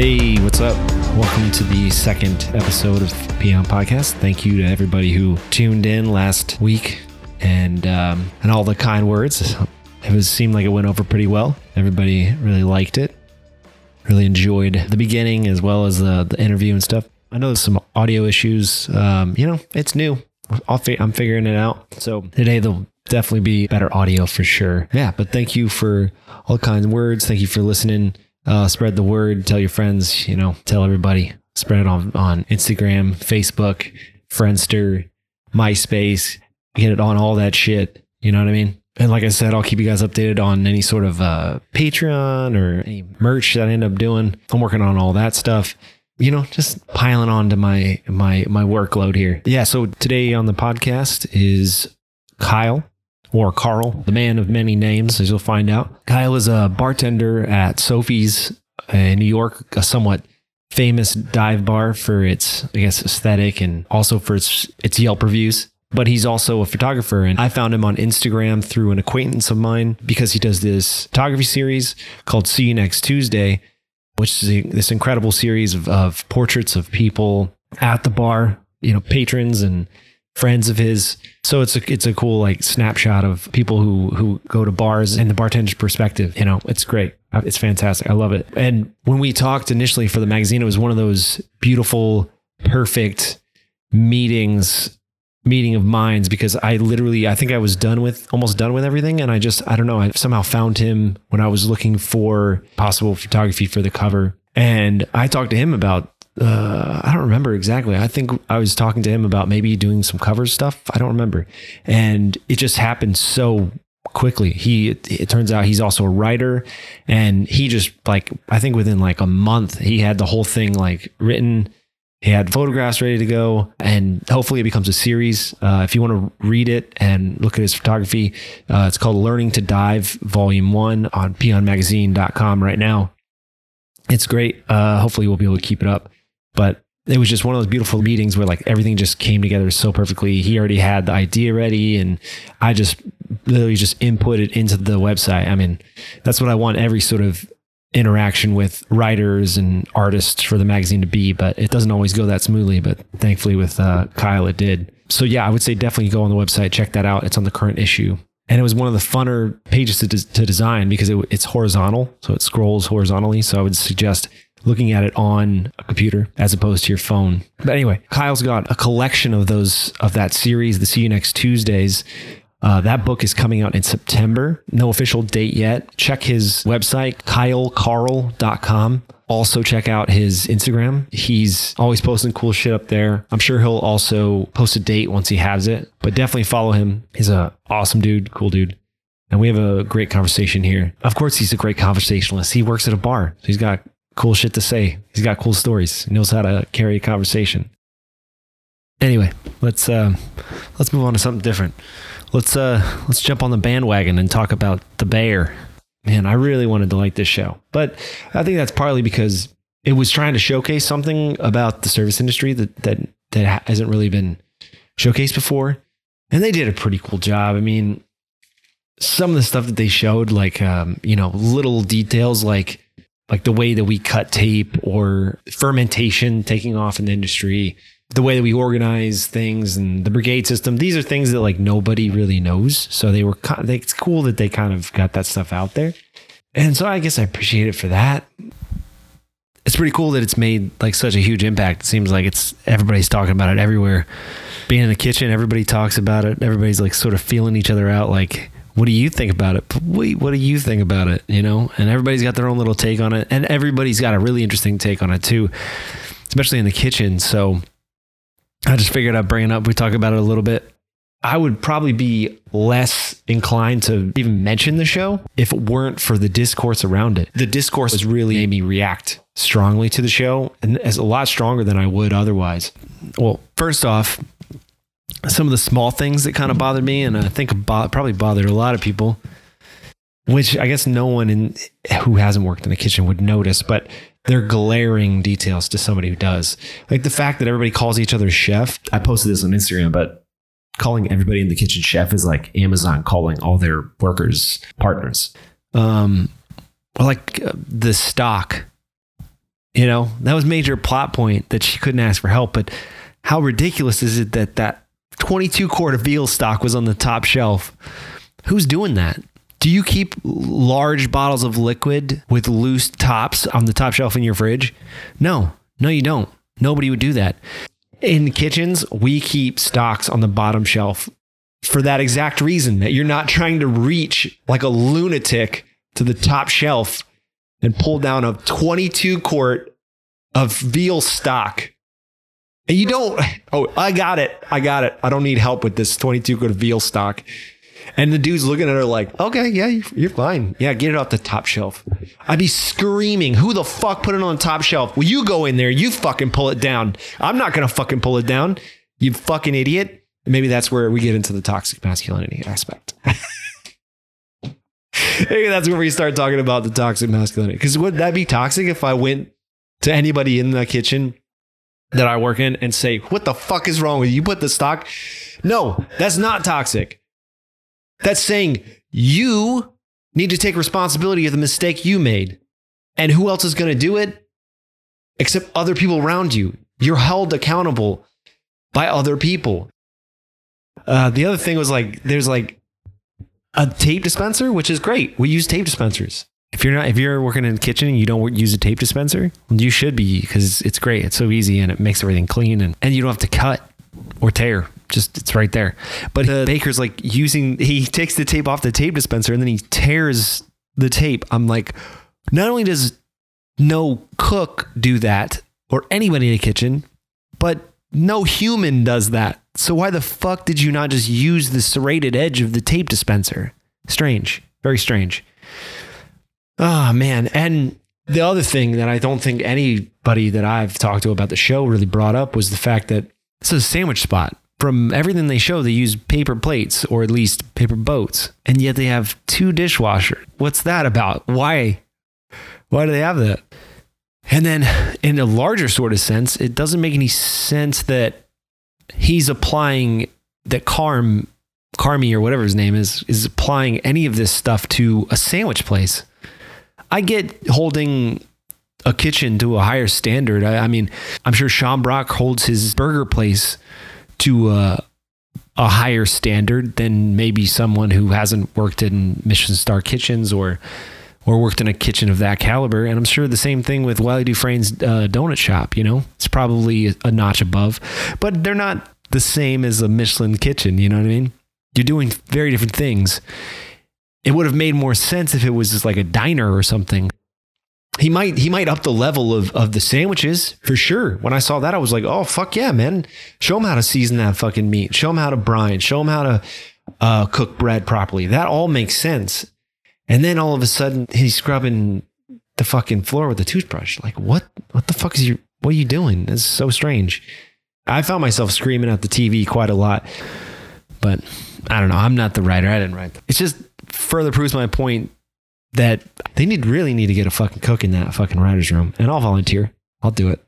Hey, what's up? Welcome to the second episode of Peon Podcast. Thank you to everybody who tuned in last week and um, and all the kind words. It was seemed like it went over pretty well. Everybody really liked it. Really enjoyed the beginning as well as the, the interview and stuff. I know there's some audio issues. Um, you know, it's new. Fi- I'm figuring it out. So today there'll definitely be better audio for sure. Yeah, but thank you for all kinds of words. Thank you for listening. Uh, spread the word. Tell your friends. You know, tell everybody. Spread it on on Instagram, Facebook, Friendster, MySpace. Get it on all that shit. You know what I mean? And like I said, I'll keep you guys updated on any sort of uh, Patreon or any merch that I end up doing. I'm working on all that stuff you know, just piling on to my my my workload here. Yeah, so today on the podcast is Kyle or Karl, the man of many names, as you'll find out. Kyle is a bartender at Sophie's uh, in New York, a somewhat famous dive bar for its, I guess, aesthetic and also for its its Yelp reviews. But he's also a photographer, and I found him on Instagram through an acquaintance of mine because he does this photography series called "See You Next Tuesday," which is this incredible series of, of portraits of people at the bar, you know, patrons and friends of his. So it's a it's a cool like snapshot of people who who go to bars and the bartender's perspective. You know, it's great. Uh, it's fantastic. I love it. And when we talked initially for the magazine, it was one of those beautiful, perfect meetings meeting of minds because I literally I think I was done with almost done with everything and I just I don't know I somehow found him when I was looking for possible photography for the cover and I talked to him about uh, I don't remember exactly. I think I was talking to him about maybe doing some cover stuff. I don't remember. And it just happened so quickly. He it turns out he's also a writer and he just like I think within like a month he had the whole thing like written he had photographs ready to go, and hopefully it becomes a series. Uh, if you want to read it and look at his photography, uh, it's called Learning to Dive, Volume 1 on peonmagazine.com right now. It's great. Uh, hopefully we'll be able to keep it up. But it was just one of those beautiful meetings where like everything just came together so perfectly. He already had the idea ready, and I just literally just inputted into the website. I mean, that's what I want every sort of interaction with writers and artists for the magazine to be, but it doesn't always go that smoothly. But thankfully, with uh, Kyle, it did. So yeah, I would say definitely go on the website, check that out. It's on the current issue. And it was one of the funner pages to, to design because it, it's horizontal. So it scrolls horizontally. So I would suggest looking at it on a computer as opposed to your phone. But anyway, Kyle's got a collection of those, of that series, the See You Next Tuesdays. Uh, that book is coming out in September. No official date yet. Check his website, kylekarl.com. Also, check out his Instagram. He's always posting cool shit up there. I'm sure he'll also post a date once he has it, but definitely follow him. He's a awesome dude, cool dude. And we have a great conversation here. Of course, he's a great conversationalist. He works at a bar. So he's got cool shit to say. He's got cool stories. He knows how to carry a conversation. Anyway, let's uh, let's move on to something different let's uh let's jump on the bandwagon and talk about the bear. Man, I really wanted to like this show, but I think that's partly because it was trying to showcase something about the service industry that that that hasn't really been showcased before, and they did a pretty cool job. I mean, some of the stuff that they showed, like um, you know, little details like like the way that we cut tape or fermentation taking off in the industry the way that we organize things and the brigade system these are things that like nobody really knows. So they were they, it's cool that they kind of got that stuff out there. And so i guess i appreciate it for that. It's pretty cool that it's made like such a huge impact. It seems like it's everybody's talking about it everywhere. Being in the kitchen everybody talks about it. Everybody's like sort of feeling each other out. Like what do you think about it? What do you think about it? You know, and everybody's got their own little take on it, and everybody's got a really interesting take on it too, especially in the kitchen. So I just figured I'd bring it up. We talk about it a little bit. I would probably be less inclined to even mention the show if it weren't for the discourse around it. The discourse has really made me react strongly to the show and as a lot stronger than I would otherwise. Well, first off, some of the small things that kind of bothered me, and I think probably bothered a lot of people, which I guess no one in who hasn't worked in the kitchen would notice, but they're glaring details to somebody who does. Like the fact that everybody calls each other chef. I posted this on Instagram, but calling everybody in the kitchen chef is like Amazon calling all their workers partners. Um, like uh, the stock You know, that was major plot point that she couldn't ask for help. But how ridiculous is it that that 22 quart of veal stock was on the top shelf? Who's doing that? Do you keep large bottles of liquid with loose tops on the top shelf in your fridge? No, no, you don't. Nobody would do that. In kitchens, we keep stocks on the bottom shelf for that exact reason that you're not trying to reach like a lunatic to the top shelf and pull down a 22 quart of veal stock. And you don't, oh, I got it. I got it. I don't need help with this 22 quart of veal stock. And the dude's looking at her like, okay, yeah, you're fine. Yeah, get it off the top shelf. I'd be screaming, who the fuck put it on the top shelf? Well, you go in there, you fucking pull it down. I'm not going to fucking pull it down. You fucking idiot. Maybe that's where we get into the toxic masculinity aspect. Maybe that's where we start talking about the toxic masculinity. Because would that be toxic if I went to anybody in the kitchen that I work in and say, What the fuck is wrong with you? You put the stock? No, that's not toxic. That's saying you need to take responsibility of the mistake you made. And who else is going to do it except other people around you? You're held accountable by other people. Uh, the other thing was like, there's like a tape dispenser, which is great. We use tape dispensers. If you're not, if you're working in the kitchen and you don't use a tape dispenser, you should be because it's great. It's so easy and it makes everything clean and, and you don't have to cut or tear just it's right there. But the baker's like using he takes the tape off the tape dispenser and then he tears the tape. I'm like, not only does no cook do that or anybody in the kitchen, but no human does that. So why the fuck did you not just use the serrated edge of the tape dispenser? Strange. Very strange. Oh man. And the other thing that I don't think anybody that I've talked to about the show really brought up was the fact that it's a sandwich spot from everything they show, they use paper plates or at least paper boats, and yet they have two dishwashers. What's that about? Why? Why do they have that? And then, in a larger sort of sense, it doesn't make any sense that he's applying that Carm, Carmy or whatever his name is, is applying any of this stuff to a sandwich place. I get holding a kitchen to a higher standard. I, I mean, I'm sure Sean Brock holds his burger place to a, a higher standard than maybe someone who hasn't worked in Michelin star kitchens or or worked in a kitchen of that caliber. And I'm sure the same thing with Wylie Dufresne's uh, donut shop. You know, it's probably a notch above, but they're not the same as a Michelin kitchen. You know what I mean? You're doing very different things. It would have made more sense if it was just like a diner or something he might he might up the level of of the sandwiches for sure. When I saw that, I was like, oh fuck yeah, man! Show him how to season that fucking meat. Show him how to brine. Show him how to uh, cook bread properly. That all makes sense. And then all of a sudden, he's scrubbing the fucking floor with a toothbrush. Like what? What the fuck is you? What are you doing? That's so strange. I found myself screaming at the TV quite a lot, but I don't know. I'm not the writer. I didn't write. Them. It's just further proves my point that they need really need to get a fucking cook in that fucking writer's room. And I'll volunteer. I'll do it.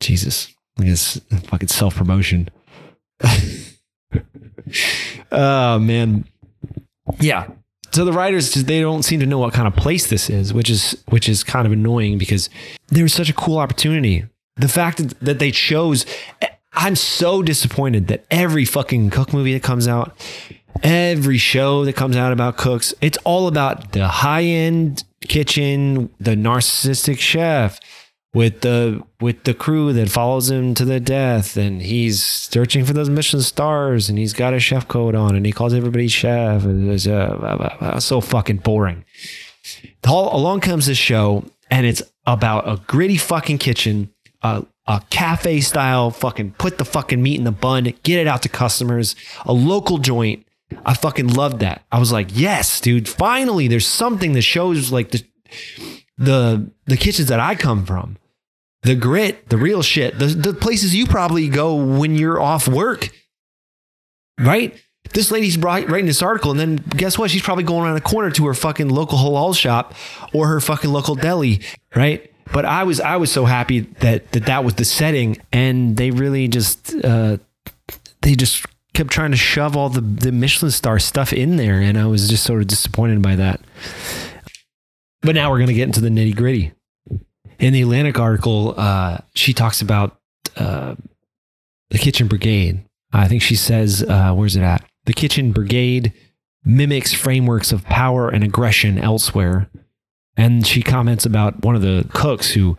Jesus. I guess fucking self promotion. oh man. Yeah. So the writers just they don't seem to know what kind of place this is, which is which is kind of annoying because there's such a cool opportunity. The fact that they chose I'm so disappointed that every fucking cook movie that comes out every show that comes out about cooks, it's all about the high end kitchen, the narcissistic chef with the with the crew that follows him to the death and he's searching for those Michelin stars and he's got a chef coat on and he calls everybody chef. and It's uh, so fucking boring. All, along comes this show and it's about a gritty fucking kitchen, a cafe style fucking put the fucking meat in the bun, get it out to customers, a local joint I fucking loved that. I was like, yes, dude, finally there's something that shows like the the the kitchens that I come from. The grit, the real shit, the, the places you probably go when you're off work. Right? This lady's writing this article, and then guess what? She's probably going around a corner to her fucking local halal shop or her fucking local deli, right? But I was I was so happy that that, that was the setting, and they really just uh, they just kept trying to shove all the, the Michelin star stuff in there. And I was just sort of disappointed by that. But now we're going to get into the nitty gritty. in the Atlantic article, uh, she talks about uh, the kitchen brigade. I think she says, uh, where's it at? The kitchen brigade mimics frameworks of power and aggression elsewhere. And she comments about one of the cooks who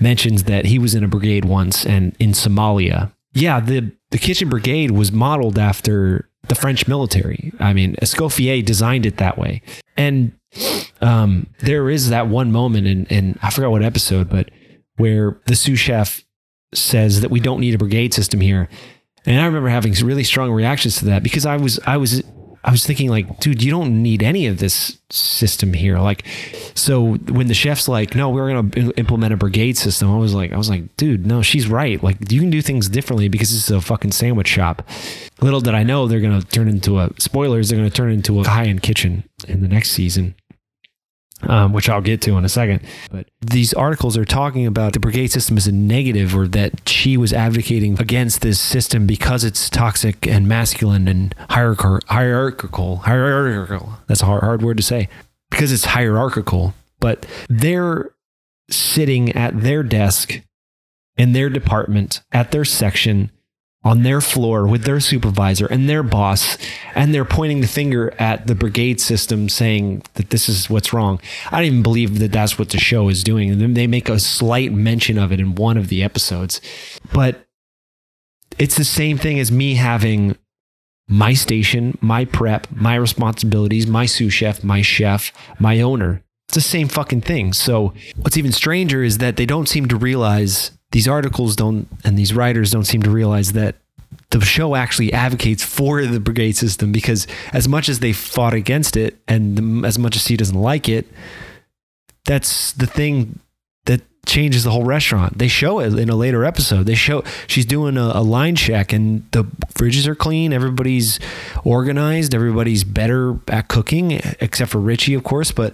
mentions that he was in a brigade once and in Somalia. Yeah, the, the kitchen brigade was modeled after the French military. I mean, Escoffier designed it that way. And um, there is that one moment in, in, I forgot what episode, but where the sous chef says that we don't need a brigade system here. And I remember having really strong reactions to that because I was, I was, I was thinking like, dude, you don't need any of this system here. Like, so when the chef's like, no, we're to implement a brigade system, I was like, I was like, dude, no, she's right. Like, you can do things differently because this is a fucking sandwich shop. Little did I know they're to turn into a spoilers. They're to turn into a high end kitchen in the next season um, which I'll get to in a second. But these articles are talking about the brigade system as a negative, or that she was advocating against this system because it's toxic and masculine and hierarchical. Hierarchical. Hierarchical. That's a hard, hard word to say because it's hierarchical. But they're sitting at their desk in their department, at their section, on their floor with their supervisor and their boss, and they're pointing the finger at the brigade system saying that this is what's wrong. I don't even believe that that's what the show is doing. And they make a slight mention of it in one of the episodes. But it's the same thing as me having my station, my prep, my responsibilities, my sous chef, my chef, my owner. It's the same fucking thing. So what's even stranger is that they don't seem to realize these articles don't and these writers don't seem to realize that the show actually advocates for the brigade system because as much as they fought against it and as much as he doesn't like it that's the thing that changes the whole restaurant. They show it in a later episode. They show she's doing a, a line check and the fridges are clean. Everybody's organized. Everybody's better at cooking except for richie of course but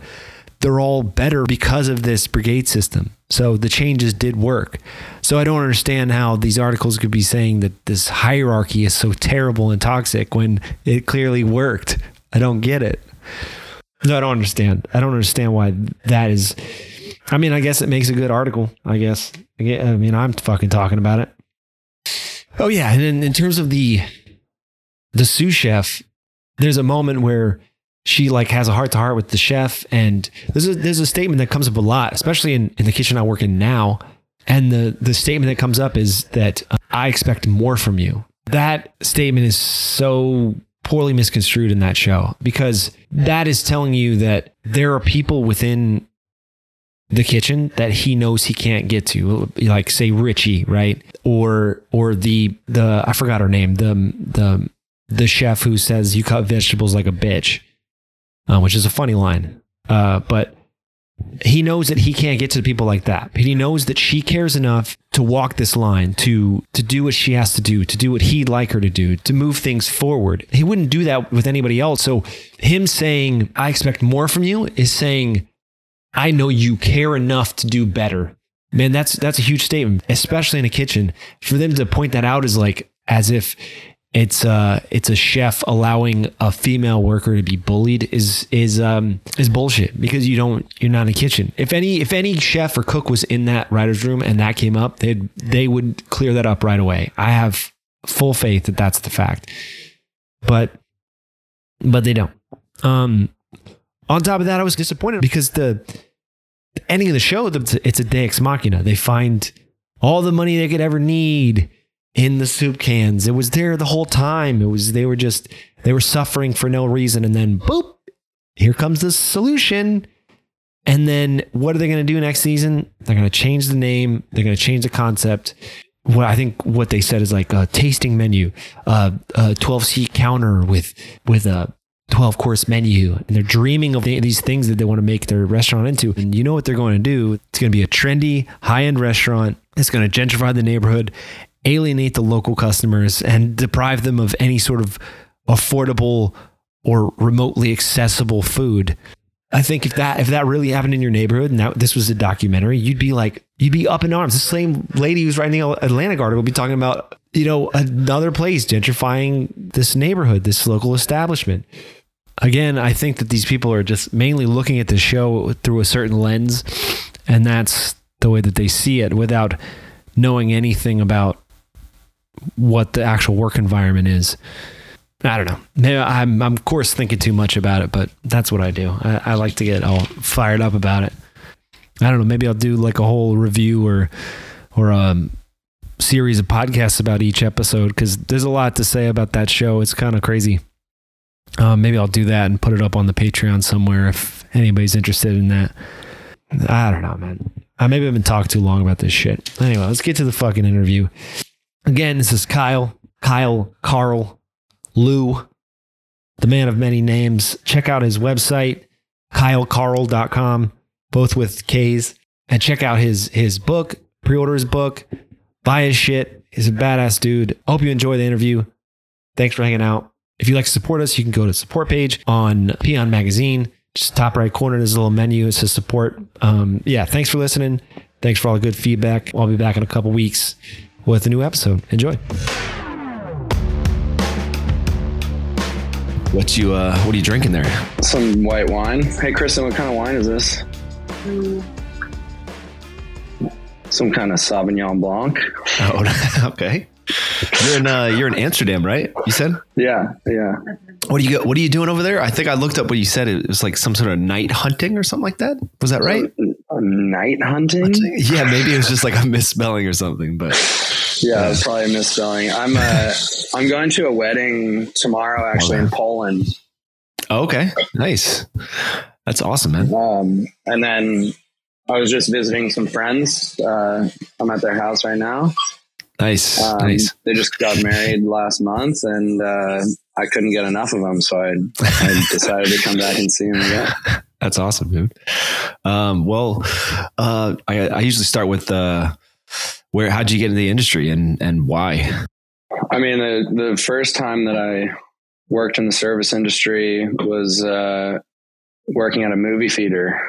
they're all better because of this brigade system. So the changes did work. So I don't understand how these articles could be saying that this hierarchy is so terrible and toxic when it clearly worked. I don't get it. No, I don't understand. I don't understand why that is. I mean, I guess it makes a good article. I guess. I mean, I'm fucking talking about it. Oh yeah, and in, in terms of the the sous chef, there's a moment where she like has a heart to heart with the chef and there's a there's a statement that comes up a lot especially in, in the kitchen i work in now. And the the statement that comes up is that uh, i expect more from you. That statement is so poorly misconstrued in that show because that is telling you that there are people within the kitchen that he knows he can't get to like say richie right? Or or the the i forgot her name the the the chef who says you cut vegetables like a bitch uh, which is a funny line. Uh, but he knows that he can't get to people like that. He knows that she cares enough to walk this line, to to do what she has to do, to do what he'd like her to do, to move things forward. He wouldn't do that with anybody else. So him saying, "I expect more from you," is saying, "I know you care enough to do better." Man, that's that's a huge statement, especially in a kitchen. For them to point that out is like as if it's uh it's a chef allowing a female worker to be bullied is is um is bullshit because you don't you're not in a kitchen. If any if any chef or cook was in that writer's room and that came up, they they would clear that up right away. I have full faith that that's the fact. But but they don't. Um on top of that, I was disappointed because the, the ending of the show, it's a Deus Machina. They find all the money they could ever need in the soup cans. It was there the whole time. It was they were just they were suffering for no reason and then boop, here comes the solution. And then what are they going to do next season? They're going to change the name, they're going to change the concept. What I think what they said is like a tasting menu, uh, a 12 seat counter with with a 12 course menu and they're dreaming of these things that they want to make their restaurant into. And you know what they're going to do? It's going to be a trendy, high end restaurant. It's going to gentrify the neighborhood alienate the local customers and deprive them of any sort of affordable or remotely accessible food. I think if that if that really happened in your neighborhood and that, this was a documentary, you'd be like you'd be up in arms. The same lady who's writing the Atlantic article would be talking about you know another place gentrifying this neighborhood, this local establishment. Again, I think that these people are just mainly looking at the show through a certain lens, and that's the way that they see it without knowing anything about what the actual work environment is. I don't know. Maybe I'm, I'm of course thinking too much about it, but that's what I do. I, I like to get all fired up about it. I don't know. Maybe I'll do like a whole review or or a um, series of podcasts about each episode because there's a lot to say about that show. It's kind of crazy. Um, maybe I'll do that and put it up on the Patreon somewhere if anybody's interested in that. I don't know, man. I maybe I've been talking too long about this shit. Anyway, let's get to the fucking interview. Again, this is Kyle, Kyle, Karl, Lou, the man of many names. Check out his website, kylekarl.com, both with K's. And check out his his book, pre-order his book, buy his shit. He's a badass dude. Hope you enjoy the interview. Thanks for hanging out. If you'd like to support us, you can go to support page on Peon Magazine. Just top right corner, there's a little menu. It says support. Um, yeah, thanks for listening. Thanks for all the good feedback. I'll be back in a couple weeks with a new episode. Enjoy. What you uh what are you drinking there? Some white wine. Hey Kristen, what kind of wine is this? Some kind of Sauvignon Blanc. Oh, okay. You're in uh, you're in Amsterdam, right? You said. Yeah, yeah. What do you go, What are you doing over there? I think I looked up what you said. It was like some sort of night hunting or something like that. Was that right? Uh, night hunting? Yeah, maybe it was just like a misspelling or something. But yeah, it's probably a misspelling. I'm uh, I'm going to a wedding tomorrow, actually in Poland. Oh, okay, nice. That's awesome, man. Um, and then I was just visiting some friends. Uh, I'm at their house right now. Nice, um, nice. They just got married last month, and uh, I couldn't get enough of them, so I, I decided to come back and see them again. That's awesome, dude. Um, well, uh, I, I, usually start with uh, where how'd you get into the industry and and why? I mean, the the first time that I worked in the service industry was uh, working at a movie theater.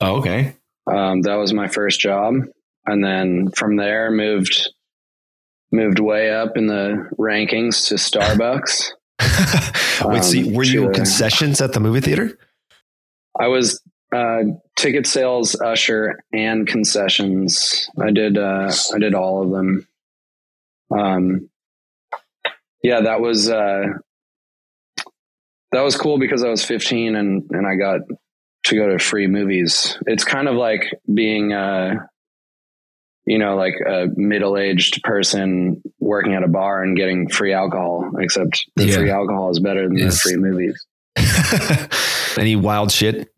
Oh, okay. Um, that was my first job, and then from there moved moved way up in the rankings to Starbucks. Wait, um, see, were you concessions at the movie theater? I was uh, ticket sales, usher, and concessions. I did. Uh, I did all of them. Um, yeah, that was uh, that was cool because I was 15 and and I got to go to free movies. It's kind of like being uh, you know, like a middle aged person working at a bar and getting free alcohol, except the yeah. free alcohol is better than yes. the free movies. Any wild shit?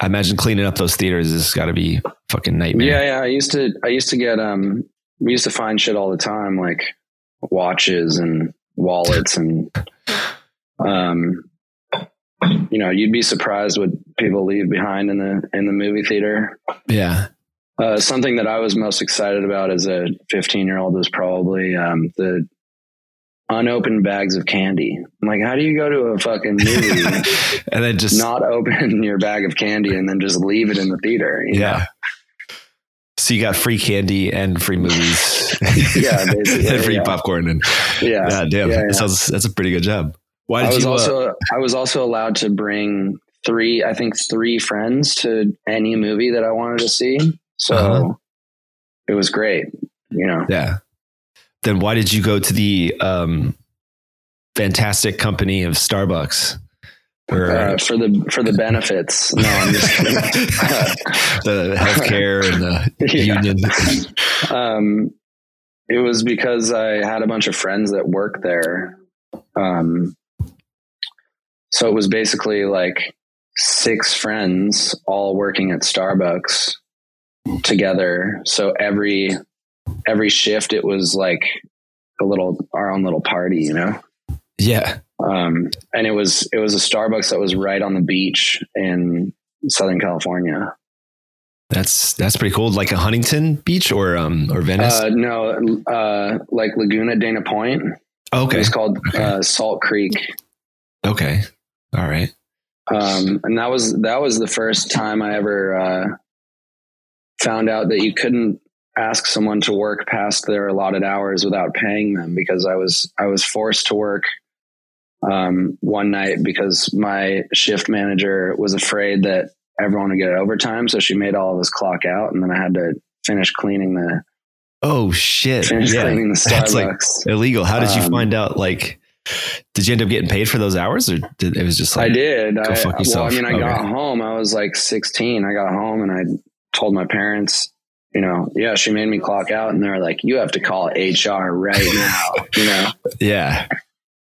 I imagine cleaning up those theaters has got to be fucking nightmare. Yeah, yeah. I used to, I used to get, um, we used to find shit all the time, like watches and wallets and, um, you know, you'd be surprised what people leave behind in the in the movie theater. Yeah, uh, something that I was most excited about as a 15 year old was probably um, the unopened bags of candy. I'm like, how do you go to a fucking movie and then just not open your bag of candy and then just leave it in the theater? yeah. Know? So you got free candy and free movies. yeah, and free yeah. popcorn and yeah, damn, yeah, yeah. Sounds, that's a pretty good job. Why did I was you, uh, also uh, I was also allowed to bring three, I think three friends to any movie that I wanted to see. So uh-huh. it was great, you know. Yeah. Then why did you go to the um, fantastic company of Starbucks? Or, uh, for the for the benefits. No, I'm just the healthcare and the yeah. union. Um, it was because I had a bunch of friends that worked there. Um, so it was basically like six friends all working at Starbucks together. So every every shift it was like a little our own little party, you know? Yeah. Um and it was it was a Starbucks that was right on the beach in Southern California. That's that's pretty cool. Like a Huntington Beach or um or Venice? Uh, no, uh, like Laguna Dana Point. Okay, it's called okay. uh, Salt Creek. Okay, all right. Um, and that was that was the first time I ever uh, found out that you couldn't ask someone to work past their allotted hours without paying them because I was I was forced to work um, one night because my shift manager was afraid that everyone would get overtime, so she made all of us clock out, and then I had to finish cleaning the Oh shit! finish Yeah, cleaning the that's like Starbucks. illegal. How did you Um, find out? Like, did you end up getting paid for those hours, or did it was just like I did. I, fuck well, I mean, I Okay. got home. I was like 16. I got home and I told my parents, you know, yeah, she made me clock out, and they're like, you have to call HR right now, you know. Yeah,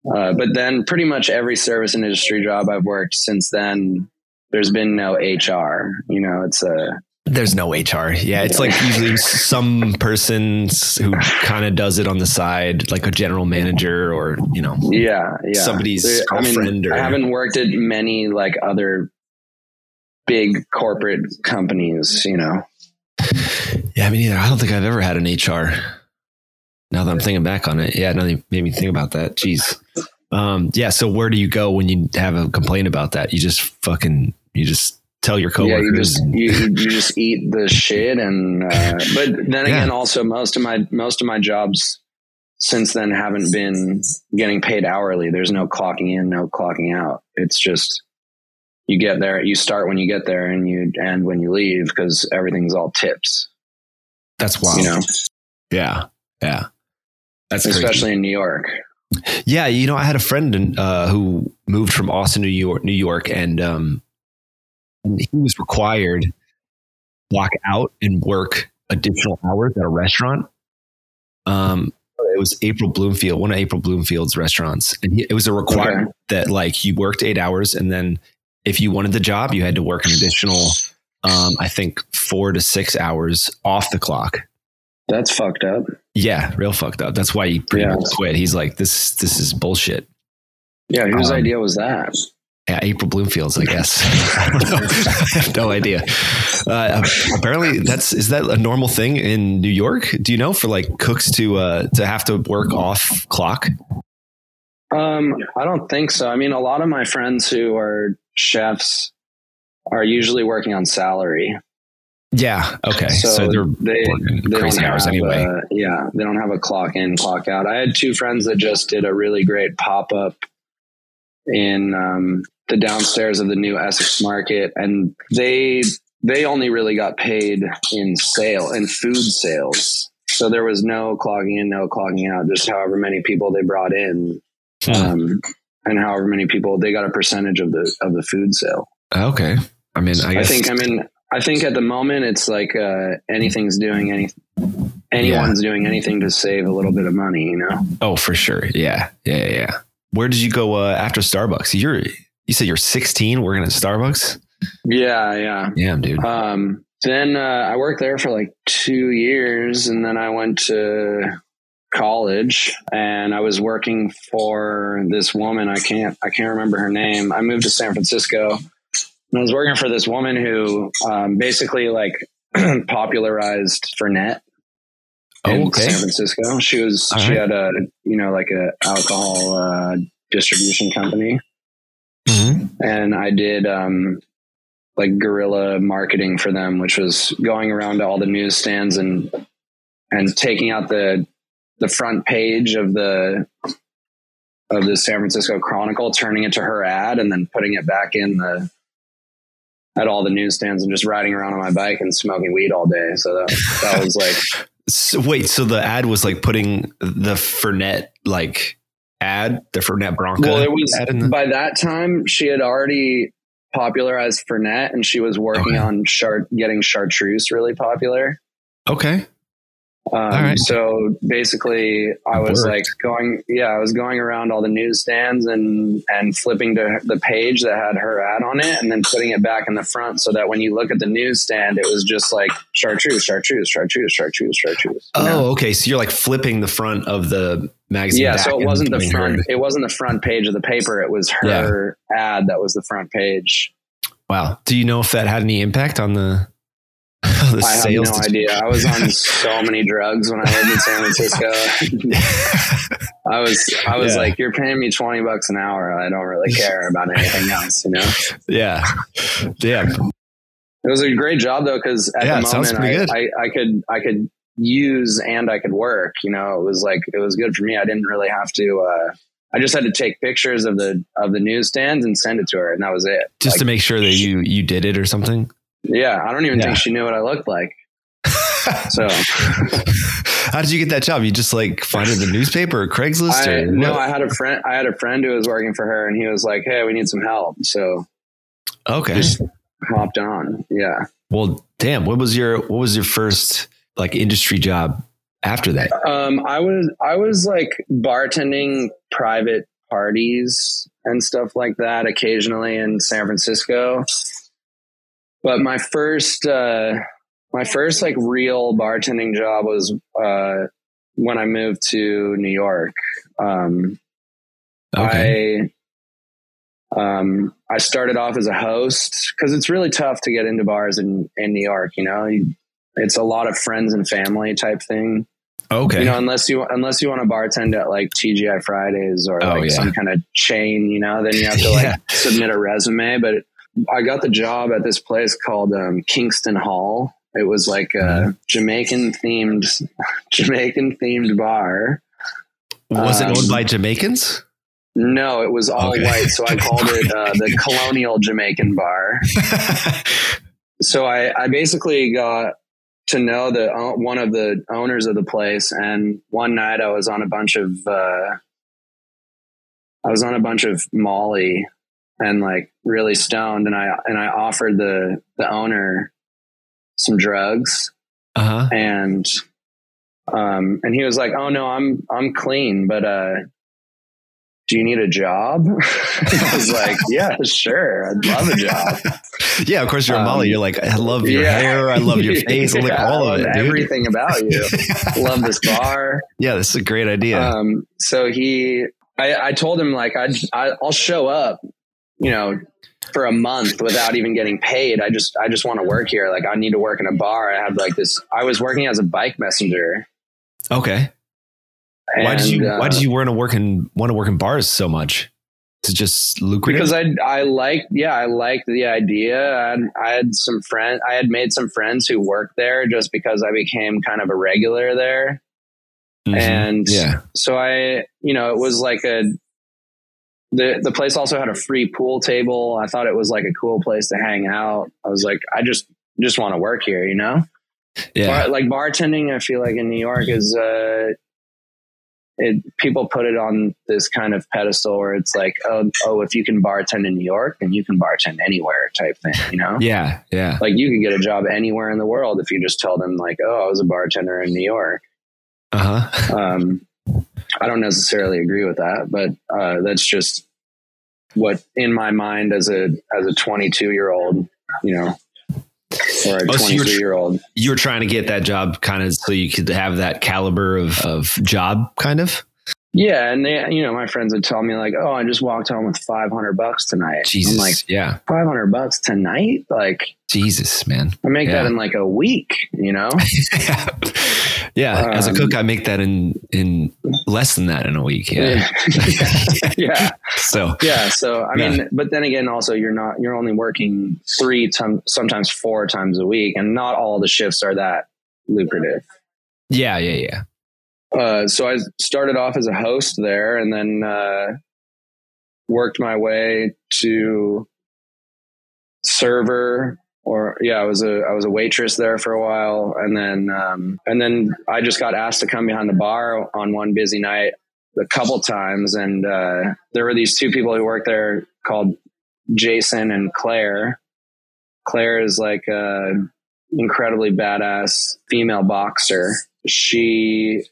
Uh, but then, pretty much every service and industry job I've worked since then, there's been no HR. You know, it's a there's no HR. Yeah, it's like usually some person who kind of does it on the side, like a general manager or you know. yeah, yeah. Somebody's I mean, girlfriend or- I haven't worked at many like other big corporate companies. You know, Yeah, me neither. I don't think I've ever had an HR. Now that I'm thinking back on it, yeah, now made me think about that. Jeez. Um, yeah. So where do you go when you have a complaint about that? You just fucking, you just tell your yeah, coworkers. you just and- you, you just eat the shit, and uh, but then again, Yeah. also most of my most of my jobs since then haven't been getting paid hourly. There's no clocking in, no clocking out. It's just you get there, you start when you get there, and you end when you leave because everything's all tips. that's wild. You know, Yeah. Yeah. That's crazy. especially in New York. Yeah, you know, I had a friend in, uh, who moved from Austin, New York, New York, and um, and he was required to block out and work additional hours at a restaurant. Um, it was April Bloomfield, one of April Bloomfield's restaurants, and he, it was a requirement that like you worked eight hours, and then if you wanted the job, you had to work an additional, um, I think, four to six hours off the clock. That's fucked up. Yeah, real fucked up. That's why he pretty Yeah. much quit. He's like, this, this is bullshit. Yeah, whose Um, idea was that? Yeah, April Bloomfields, I guess. I don't know. I have no idea. Uh, apparently, that's is that a normal thing in New York? Do you know for like cooks to uh, to have to work off clock? Um, I don't think so. I mean, a lot of my friends who are chefs are usually working on salary. Yeah. Okay. So, So, they're they, they crazy don't hours have, anyway. uh, yeah, they don't have a clock in, clock out. I had two friends that just did a really great pop up in um, the downstairs of the new Essex Market, and they they only really got paid in sale in food sales. So there was no clogging in, no clogging out. Just however many people they brought in, Hmm. um, and however many people they got a percentage of the of the food sale. okay. I mean, I I, think I mean I think at the moment it's like uh, anything's doing any anyone's doing anything to save a little bit of money, you know. oh, for sure. Yeah. Yeah. Yeah. yeah. Where did you go uh, after Starbucks? You're you said you're 16 working at Starbucks. Yeah, yeah. Damn, dude. Um, then uh, I worked there for like two years, and then I went to college, and I was working for this woman. I can't I can't remember her name. I moved to San Francisco, and I was working for this woman who um, basically like popularized Fernet. in Oh, okay. San Francisco. She was All she right. had a you know like a alcohol uh, distribution company, Mhm. and I did um, like guerrilla marketing for them, which was going around to all the newsstands and and taking out the the front page of the of the San Francisco Chronicle, turning it to her ad, and then putting it back in the at all the newsstands and just riding around on my bike and smoking weed all day. So that that was like So, wait, so the ad was like putting the Fernet like ad, the Fernet Branca. Well, it was the- by that time she had already popularized Fernet, and she was working Okay. on chart getting chartreuse really popular. okay. Um, right. So basically, I was like going, yeah, I was going around all the newsstands and and flipping to the page that had her ad on it, and then putting it back in the front so that when you look at the newsstand, it was just like chartreuse, chartreuse, chartreuse, chartreuse, chartreuse. you know? Oh, okay. So you're like flipping the front of the magazine. yeah. So it wasn't the front. her- It wasn't the front page of the paper. It was her ad that was the front page. Wow. Do you know if that had any impact on the, the I have no idea. I was on so many drugs when I lived in San Francisco. I was I was Yeah. like, you're paying me twenty bucks an hour. I don't really care about anything else, you know. yeah. Yeah. It was a great job though, because at Yeah, the moment I. I, I could I could use and I could work. You know, it was like it was good for me. I didn't really have to. Uh, I just had to take pictures of the of the newsstands and send it to her, and that was it. Just Like, to make sure that you you did it or something. Yeah, I don't even Yeah. think she knew what I looked like. so how did you get that job? You just like find it in the newspaper or Craigslist? I, or no. I had a friend. I had a friend who was working for her, and he was like, "Hey, we need some help." So okay. just hopped on. Yeah. well, damn. What was your what was your first like industry job after that? Um, I was I was like bartending private parties and stuff like that occasionally in San Francisco. But my first uh, my first like real bartending job was uh, when I moved to New York. Um, Okay. I um I started off as a host because it's really tough to get into bars in in New York. You know, You- it's a lot of friends and family type thing. okay. You know, unless you unless you want to bartend at like TGI Fridays or Oh, like yeah. some kind of chain, you know, then you have to like Yeah. submit a resume. But I got the job at this place called um, Kingston Hall. It was like a Jamaican themed Jamaican themed bar. was it um, owned by Jamaicans? No, it was all Okay. white, so I called it uh, the Colonial Jamaican Bar. So I, I basically got to know the o- one of the owners of the place, and one night I was on a bunch of uh, I was on a bunch of Molly and like really stoned, and I and I offered the the owner some drugs, uh huh. and um and he was like, "Oh no, I'm I'm clean, but uh." Do you need a job? I was like, yeah, sure. I'd love a job. Yeah, of course you're a Um, Molly. You're like, I love your Yeah. hair. I love your face. I like all I of it, dude. Everything about you. love this bar. Yeah, this is a great idea. Um, so he, I, I told him like I'd, I, I'll show up, you know, for a month without even getting paid. I just, I just want to work here. Like I need to work in a bar. I have like this. I was working as a bike messenger. okay. Why did you uh, Why did you want to work in want to work in bars so much? Is it just lucrative? Because I, I liked, yeah, I liked the idea. I had, I had some friends, I had made some friends who worked there just because I became kind of a regular there. Mhm. And yeah, so I, you know, it was like a the the place also had a free pool table. I thought it was like a cool place to hang out. I was like, I just just want to work here, you know. yeah, Bar, like bartending, I feel like in New York is uh, it people put it on this kind of pedestal where it's like, oh, oh, if you can bartend in New York, then you can bartend anywhere, type thing, you know. yeah, yeah. Like you could get a job anywhere in the world if you just tell them like, oh, I was a bartender in New York Uh huh. um, I don't necessarily agree with that, but uh, that's just what in my mind as a as a 22 year old, you know, or a Oh, so you're 23 tr- year old. You were trying to get that job kind of so you could have that caliber of of job, kind of. Yeah, and they, you know, my friends would tell me like, "Oh, I just walked home with 500 bucks tonight." Jesus, I'm like, yeah, 500 bucks tonight? Like, Jesus, man. I make Yeah. that in like a week, you know? yeah, as a Um, cook, I make that in in less than that in a week. Yeah. yeah. So Yeah. So I Yeah. mean, but then again, also you're not you're only working three times, sometimes four times a week, and not all the shifts are that lucrative. yeah, yeah, yeah. Uh, so I started off as a host there, and then uh, worked my way to server. Or yeah, I was a I was a waitress there for a while, and then um, and then I just got asked to come behind the bar on one busy night a couple times, and uh, there were these two people who worked there called Jason and Claire. Claire is like a incredibly badass female boxer. She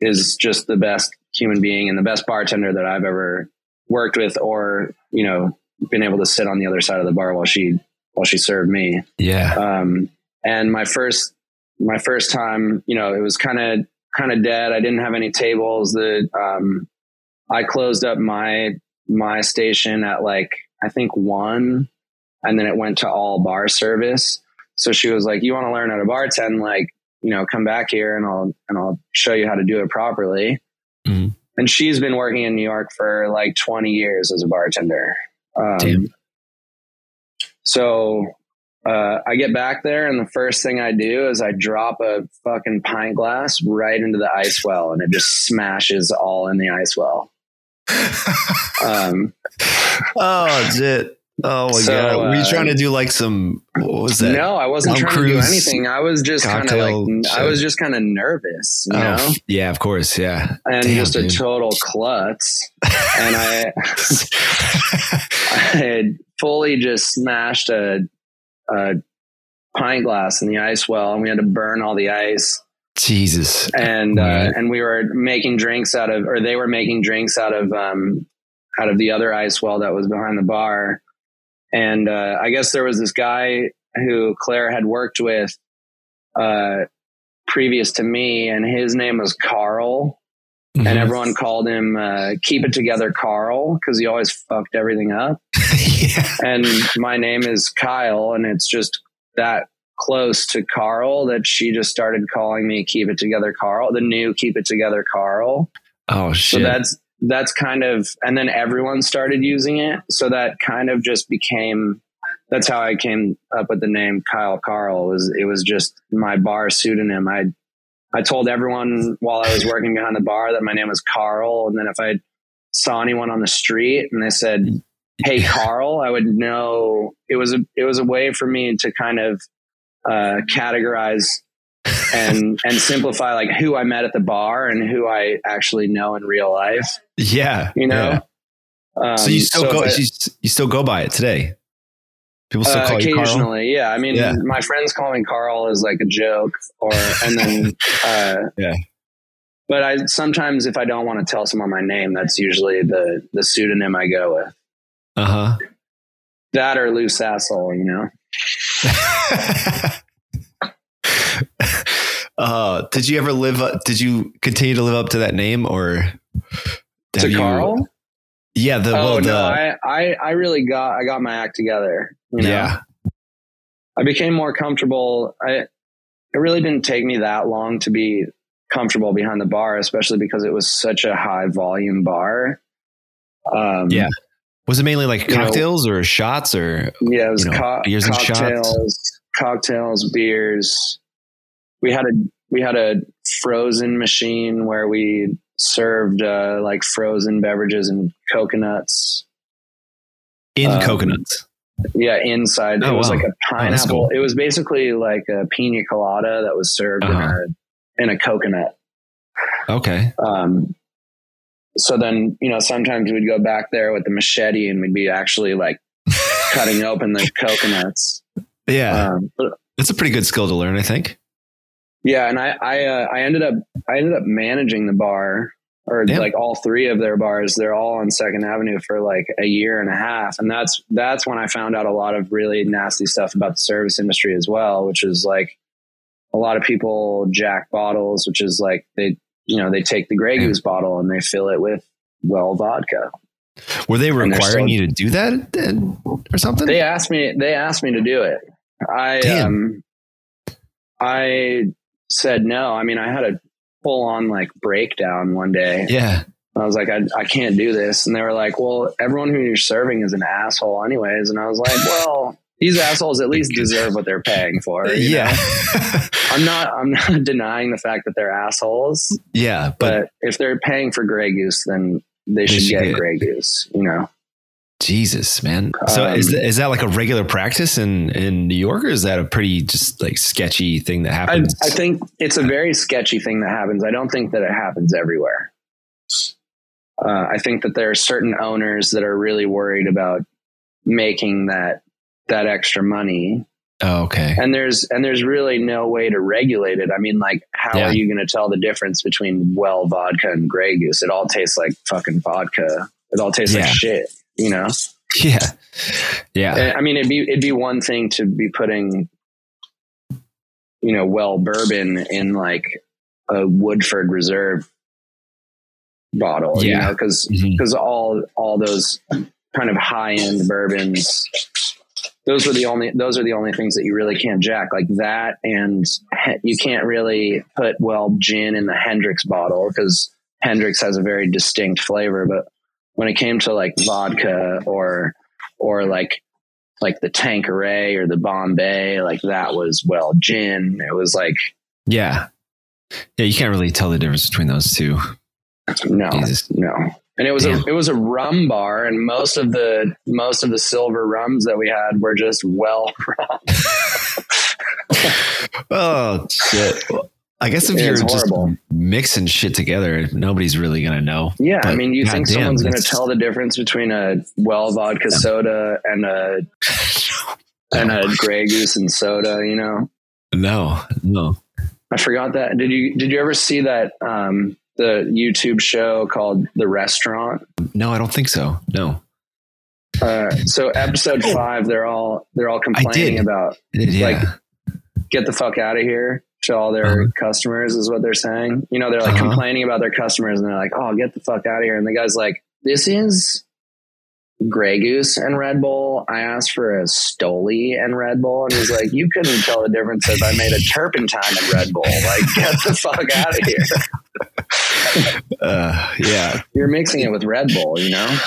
is just the best human being and the best bartender that I've ever worked with, or you know, been able to sit on the other side of the bar while she while she served me. Yeah. Um, and my first my first time, you know, it was kind of kind of dead. I didn't have any tables. The um, I closed up my my station at like I think one, and then it went to all bar service. So she was like, "You want to learn how to bartend? Like, you know, come back here and I'll and I'll show you how to do it properly." Mhm. And she's been working in New York for like 20 years as a bartender. Um, Damn. so uh, I get back there, and the first thing I do is I drop a fucking pint glass right into the ice well, and it just smashes all in the ice well. Um, oh shit. Oh my So, god! Were you uh, trying to do like some? What was that? No, I wasn't Tom trying to do anything. I was just kind of like, I was just kind of nervous, you Oh, know, yeah, of course, yeah. and Damn, just dude. a total klutz. And I, I had fully just smashed a, a pint glass in the ice well, and we had to burn all the ice. Jesus. And uh, and we were making drinks out of, or they were making drinks out of um, out of the other ice well that was behind the bar. And uh, I guess there was this guy who Claire had worked with uh, previous to me, and his name was Carl, and everyone called him uh, "Keep It Together, Carl" because he always fucked everything up. yeah. And my name is Kyle, and it's just that close to Carl that she just started calling me "Keep It Together, Carl," the new "Keep It Together, Carl." Oh So shit. that's that's kind of, and then everyone started using it. So that kind of just became. That's how I came up with the name Kyle Karl. Was it was just my bar pseudonym. I I told everyone while I was working behind the bar that my name was Karl, and then if I saw anyone on the street and they said, "Hey Karl," I would know it was a it was a way for me to kind of uh, categorize and and simplify like who I met at the bar and who I actually know in real life. yeah. You know. yeah. Um, So you still so go. if I- you, you still go by it today. People still uh, call you Karl. occasionally, yeah. I mean, Yeah. my friends call me Karl as like a joke, or and then uh, Yeah. But I sometimes, if I don't want to tell someone my name, that's usually the the pseudonym I go with. Uh huh. That or loose asshole, you know. uh, did you ever live? Up, did you continue to live up to that name, or To you- Karl? Yeah. The oh well, the no, I, I I really got I got my act together. You know? yeah. I became more comfortable. I it really didn't take me that long to be comfortable behind the bar, especially because it was such a high volume bar. Um, Yeah. Was it mainly like You know- cocktails or shots or? yeah, it was You know, co- beers and shots. cocktails, cocktails, beers. We had a we had a frozen machine where we served uh, like frozen beverages and coconuts. In Um, coconuts. Yeah, inside Oh, it was wow. like a pineapple. cool. It was basically like a pina colada that was served Uh-huh. in a in a coconut. Okay. Um, so then, you know, sometimes we'd go back there with the machete and we'd be actually like cutting open the coconuts. Yeah. Um, but That's a pretty good skill to learn, I think. Yeah, and I I, uh, I ended up I ended up managing the bar or Damn. like all three of their bars. They're all on Second Avenue for like a year and a half, and that's that's when I found out a lot of really nasty stuff about the service industry as well, which is like a lot of people jack bottles, which is like they you know they take the Grey Goose bottle and they fill it with well vodka. Were they requiring still- you to do that then, or something? They asked me. They asked me to do it. I Damn. um, I said no. I mean, I had a full on like breakdown one day. yeah. I was like, I, I can't do this, and they were like, Well, everyone who you're serving is an asshole, anyways. And I was like, Well, these assholes at least deserve what they're paying for. Yeah. I'm not. I'm not denying the fact that they're assholes, yeah. But, but if they're paying for Grey Goose, then they should, should get, get. Grey Goose. You know. Jesus, man. So Um, is, that, is that like a regular practice in, in New York or is that a pretty just like sketchy thing that I, happens? I think it's a very sketchy thing that happens. I don't think that it happens everywhere. Uh, I think that there are certain owners that are really worried about making that that extra money, oh, okay. and there's and there's really no way to regulate it. I mean, like, how Yeah. are you going to tell the difference between well vodka and Grey Goose? It all tastes like fucking vodka. It all tastes Yeah. like shit. You know. Yeah. Yeah. I mean, it'd be it'd be one thing to be putting, you know, well bourbon in like a Woodford Reserve bottle, you know, because Mhm. because all all those kind of high end bourbons, those are the only those are the only things that you really can't jack like that, and you can't really put well gin in the Hendrick's bottle because Hendrick's has a very distinct flavor, but when it came to like vodka or or like like the Tanqueray or the Bombay, like that was well gin. It was like Yeah. Yeah. You can't really tell the difference between those two. no, Jesus. no. and it was Damn. a it was a rum bar, and most of the most of the silver rums that we had were just well rum. Oh shit. I guess if you're just mixing shit together, nobody's really gonna know. Yeah, I mean, you think goddamn, someone's going to tell the difference between a well vodka soda and a and a Grey Goose and soda? You know, No, no. I forgot that. Did you did you ever see that um, the YouTube show called The Restaurant? No, I don't think so. No. Uh, so episode five, they're all they're all complaining about Yeah. Like, get the fuck out of here to all their Uh-huh. customers is what they're saying. You know, they're like Uh-huh. complaining about their customers and they're like, "Oh, get the fuck out of here." And the guy's like, "This is Grey Goose and Red Bull. I asked for a Stoli and Red Bull." And he's like, "You couldn't tell the difference if I made a turpentine and Red Bull. Like, get the fuck out of here. uh, yeah. You're mixing it with Red Bull, you know?"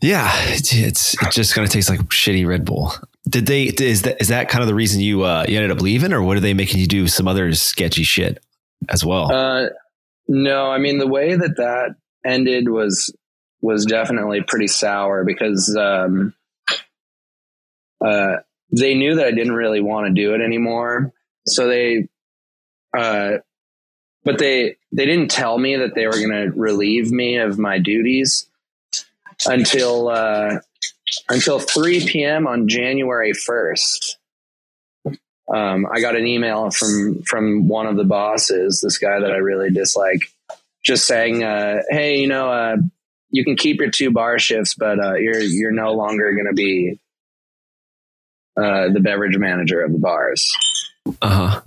Yeah. It's, it's it's just gonna taste like shitty Red Bull. Did they is that is that kind of the reason you uh you ended up leaving or what are they making you do some other sketchy shit as well? Uh, no, I mean the way that that ended was was definitely pretty sour because um, uh, they knew that I didn't really want to do it anymore. So they, uh, but they they didn't tell me that they were going to relieve me of my duties until uh, until 3 p.m. on January 1st. Um, I got an email from from one of the bosses, this guy that I really dislike, just saying, uh, "Hey, you know, uh, you can keep your two bar shifts, but uh, you're you're no longer going to be uh, the beverage manager of the bars." Uh-huh.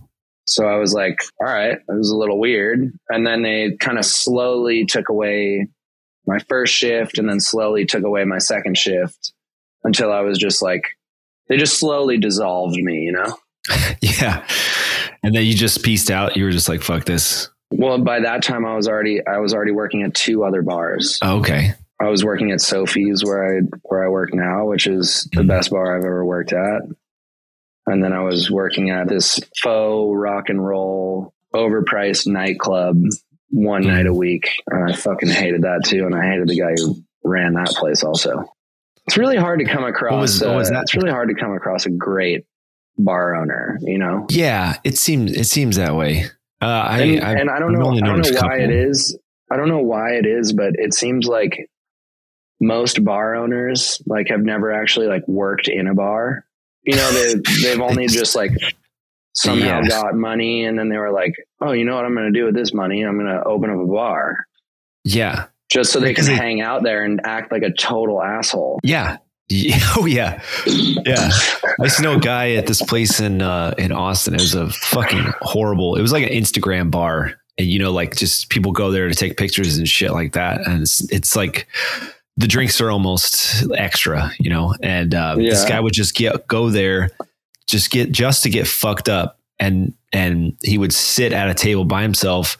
So I was like, "All right," it was a little weird, and then they kind of slowly took away my first shift, and then slowly took away my second shift until I was just like, they just slowly dissolved me, you know. Yeah. And then you just pieced out. You were just like, fuck this. Well, by that time, I was already I was already working at two other bars. Oh, okay. I was working at Sophie's where I where I work now, which is the Mhm. best bar I've ever worked at. And then I was working at this faux rock and roll overpriced nightclub one Mhm. night a week. And I fucking hated that too, and I hated the guy who ran that place also. It's really hard to come across. was- what was uh, that? It's really hard to come across a great bar owner. You know, Yeah, it seems it seems that way. Uh, I, and, I've- and I don't know. I don't know why it is. I don't know why it is, but it seems like most bar owners like have never actually like worked in a bar. You know, they they've only just like somehow Yeah. got money, and then they were like, "Oh, you know what? I'm going to do with this money? I'm going to open up a bar." Yeah, Just so they can they- hang out there and act like a total asshole. yeah, yeah. Oh yeah, yeah. I to know a guy at this place in uh, in Austin. It was a fucking horrible. It was like an Instagram bar, and you know, like just people go there to take pictures and shit like that. And it's, it's like the drinks are almost extra, you know. And uh, this guy would just get go there, just get just to get fucked up, and and he would sit at a table by himself,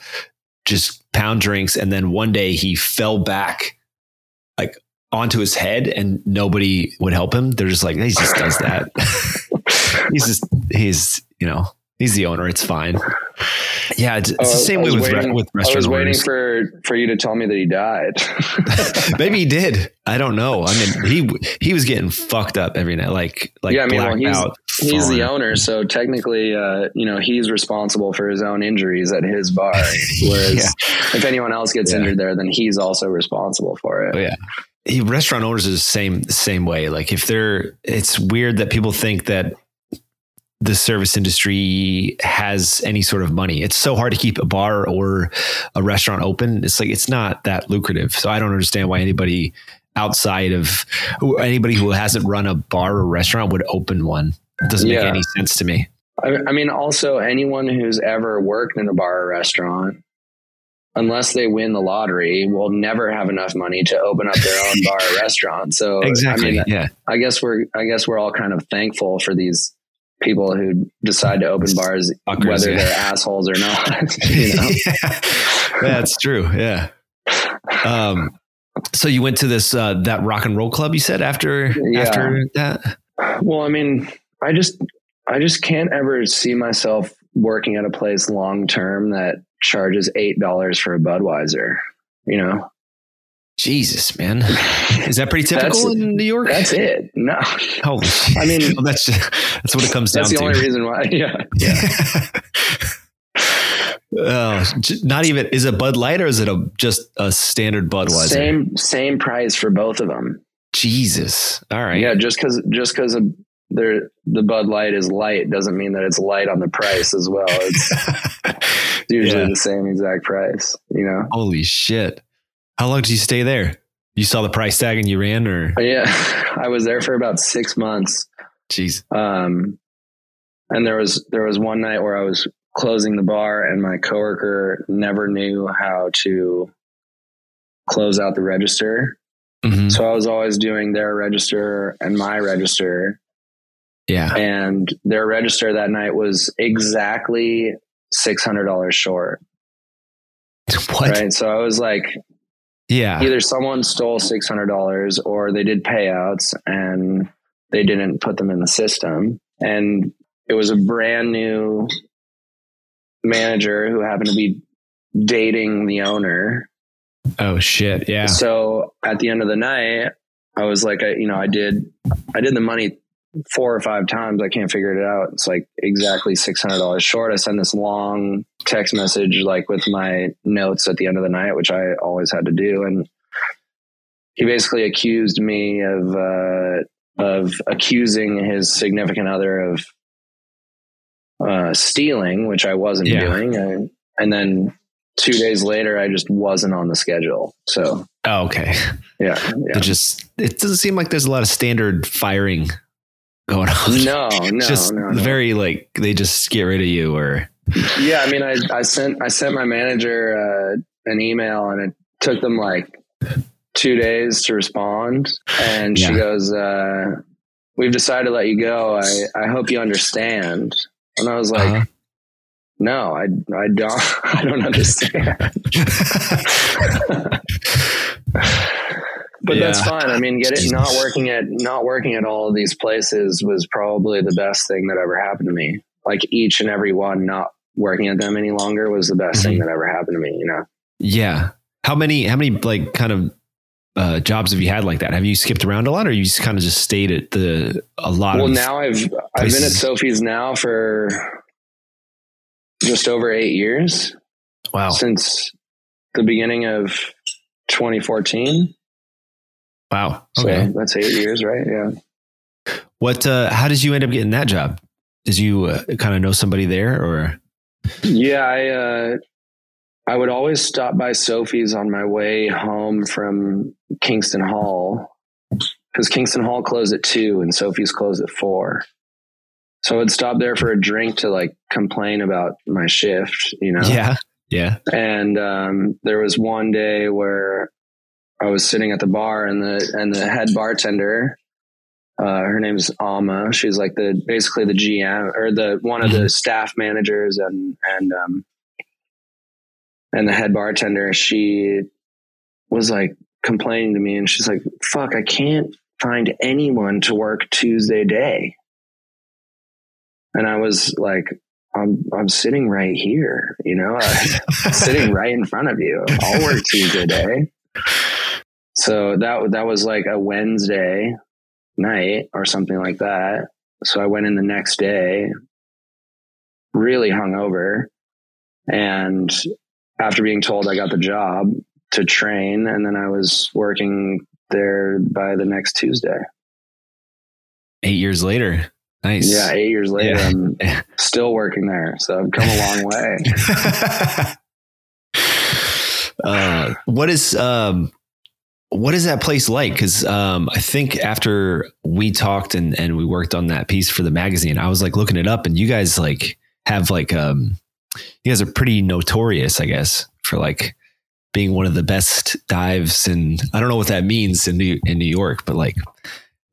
just pound drinks, and then one day he fell back, like onto his head, and nobody would help him. They're just like he just does that. he's just he's you know he's the owner. It's fine. Yeah, it's, it's the uh, same way with re- waiting- with I was waiting owners. for for you to tell me that he died. Maybe he did. I don't know. I mean, he he was getting fucked up every night, like like Yeah, I mean, well, blacked he's- out. He's the owner, so technically, uh, you know, he's responsible for his own injuries at his bar. Whereas Yeah. if anyone else gets Yeah. injured there, then he's also responsible for it. Oh, yeah. He, restaurant owners is the same same way. Like if they're, it's weird that people think that the service industry has any sort of money. It's so hard to keep a bar or a restaurant open. It's like it's not that lucrative. So I don't understand why anybody outside of anybody who hasn't run a bar or restaurant would open one. It doesn't Yeah. make any sense to me. I, I mean, also anyone who's ever worked in a bar or restaurant, unless they win the lottery, will never have enough money to open up their own bar or restaurant. So Exactly. I mean, yeah. I guess we're I guess we're all kind of thankful for these people who decide to open bars, Fuckers, whether yeah. they're assholes or not. you know? yeah, that's true. Yeah. Um, so you went to this uh, that rock and roll club you said after Yeah. after that? Well, I mean, I just I just can't ever see myself working at a place long term that charges eight dollars for a Budweiser. You know, Jesus, man. Is that pretty typical in New York? That's it. No, shit. I mean- Well, that's that's what it comes down to. that's the to. only reason why. Yeah. oh, j- not even is it Bud Light or is it a just a standard Budweiser? Same same price for both of them. Jesus. All right. Yeah, just because just because the the Bud Light is light doesn't mean that it's light on the price as well. It's usually Yeah. the same exact price. You know. Holy shit. How long did you stay there? You saw the price tag and you ran or yeah, I was there for about six months. jeez. Um, and there was there was one night where I was closing the bar, and my coworker never knew how to close out the register. Mhm. So I was always doing their register and my register, Yeah. and their register that night was exactly six hundred dollars short. What? Right. So I was like, Yeah. either someone stole six hundred dollars or they did payouts and they didn't put them in the system. And it was a brand new manager who happened to be dating the owner. Oh shit. Yeah. So at the end of the night, I was like, I, you know, I did, I did the money four or five times. I can't figure it out. It's like exactly six hundred dollars short. I send this long text message, like with my notes at the end of the night, which I always had to do, and he basically accused me of uh, of accusing his significant other of uh, stealing, which I wasn't Yeah. doing, and, and then two days later, I just wasn't on the schedule. So Oh, okay. yeah, yeah. It just it doesn't seem like there's a lot of standard firing going on. No, no, just no, no. very like they just get rid of you or Yeah, I mean, I, I sent I sent my manager uh, an email, and it took them like two days to respond. And she Yeah. goes, uh, "We've decided to let you go. I I hope you understand." And I was like, Uh-huh. "No, I I don't I don't understand." But that's Yeah. fine. I mean, get it. Not working at not working at all of these places was probably the best thing that ever happened to me. Like each and every one, not working at them any longer was the best thing Mhm. that ever happened to me. You know, Yeah. How many how many like kind of uh, jobs have you had like that? Have you skipped around a lot or you just kind of just stayed at the a lot well now I've I've been at. Sophie's now for just over eight years Wow. since the beginning of 2014. Wow. So Okay. that's eight years, right? Yeah. What uh how did you end up getting that job? Did you uh, kind of know somebody there or Yeah, I uh, I would always stop by Sophie's on my way home from Kingston Hall because Kingston Hall closed at two and Sophie's closed at four. So I would stop there for a drink to like complain about my shift, you know. Yeah. Yeah. And um, there was one day where I was sitting at the bar, and the and the head bartender, uh, her name's Alma. She's like the basically the GM or the one of the staff managers, and and um, and the head bartender. She was like complaining to me, and she's like, "Fuck, I can't find anyone to work Tuesday day." And I was like, I'm I'm sitting right here, you know, I, sitting right in front of you. I'll work Tuesday day. So that that was like a Wednesday night or something like that. So I went in the next day, really hungover, and after being told I got the job to train, and then I was working there by the next Tuesday. Eight years later. Nice. Yeah, eight years later, Yeah. I'm still working there. So I've come a long way. uh, what is um, what is that place like? Because um, I think after we talked and and we worked on that piece for the magazine, I was like looking it up, and you guys like have like um, you guys are pretty notorious, I guess, for like being one of the best dives, and I don't know what that means in New in New York, but like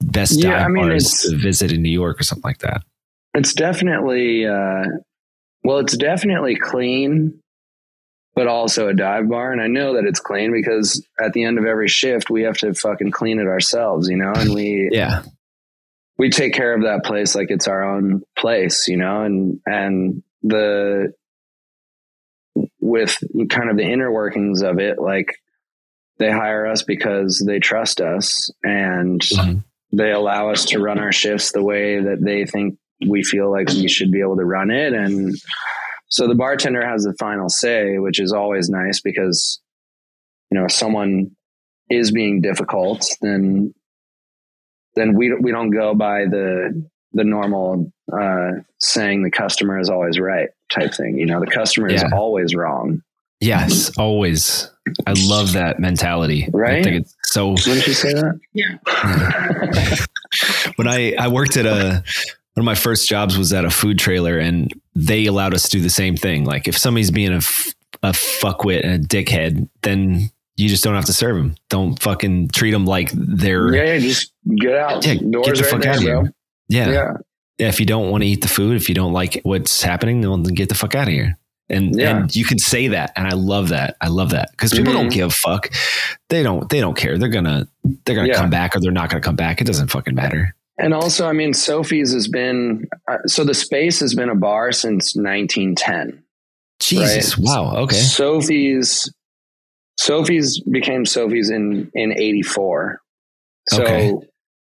best Yeah, dive I mean, bars to visit in New York or something like that. It's definitely, uh, well, it's definitely clean, but also a dive bar. And I know that it's clean because at the end of every shift, we have to fucking clean it ourselves, you know, and we, Yeah, we take care of that place like it's our own place, you know, and, and the, with kind of the inner workings of it, like they hire us because they trust us and Mhm. they allow us to run our shifts the way that they think we feel like we should be able to run it. And so the bartender has the final say, which is always nice because, you know, if someone is being difficult, then, then we, we don't go by the, the normal, uh, saying the customer is always right type thing. You know, the customer is always wrong. Yes, always. I love that mentality. Right? I Right? think it's so Wouldn't you say that? Yeah. when I, I worked at a one of my first jobs was at a food trailer and they allowed us to do the same thing. Like if somebody's being a, f- a fuckwit and a dickhead, then you just don't have to serve them. Don't fucking treat them like they're yeah, yeah, just get out. Yeah, Doors get the right fuck there, out of bro. here. yeah. Yeah. Yeah, If you don't want to eat the food, if you don't like what's happening, then get the fuck out of here. And Yeah. and you can say that, and I love that. I love that because people don't Mhm. give a fuck. They don't. They don't care. They're gonna. They're gonna Yeah. come back or they're not gonna come back. It doesn't fucking matter. And also, I mean, Sophie's has been uh, so the space has been a bar since 1910. Jesus. Right. Wow. Okay. Sophie's Sophie's became Sophie's in in 84. So Okay.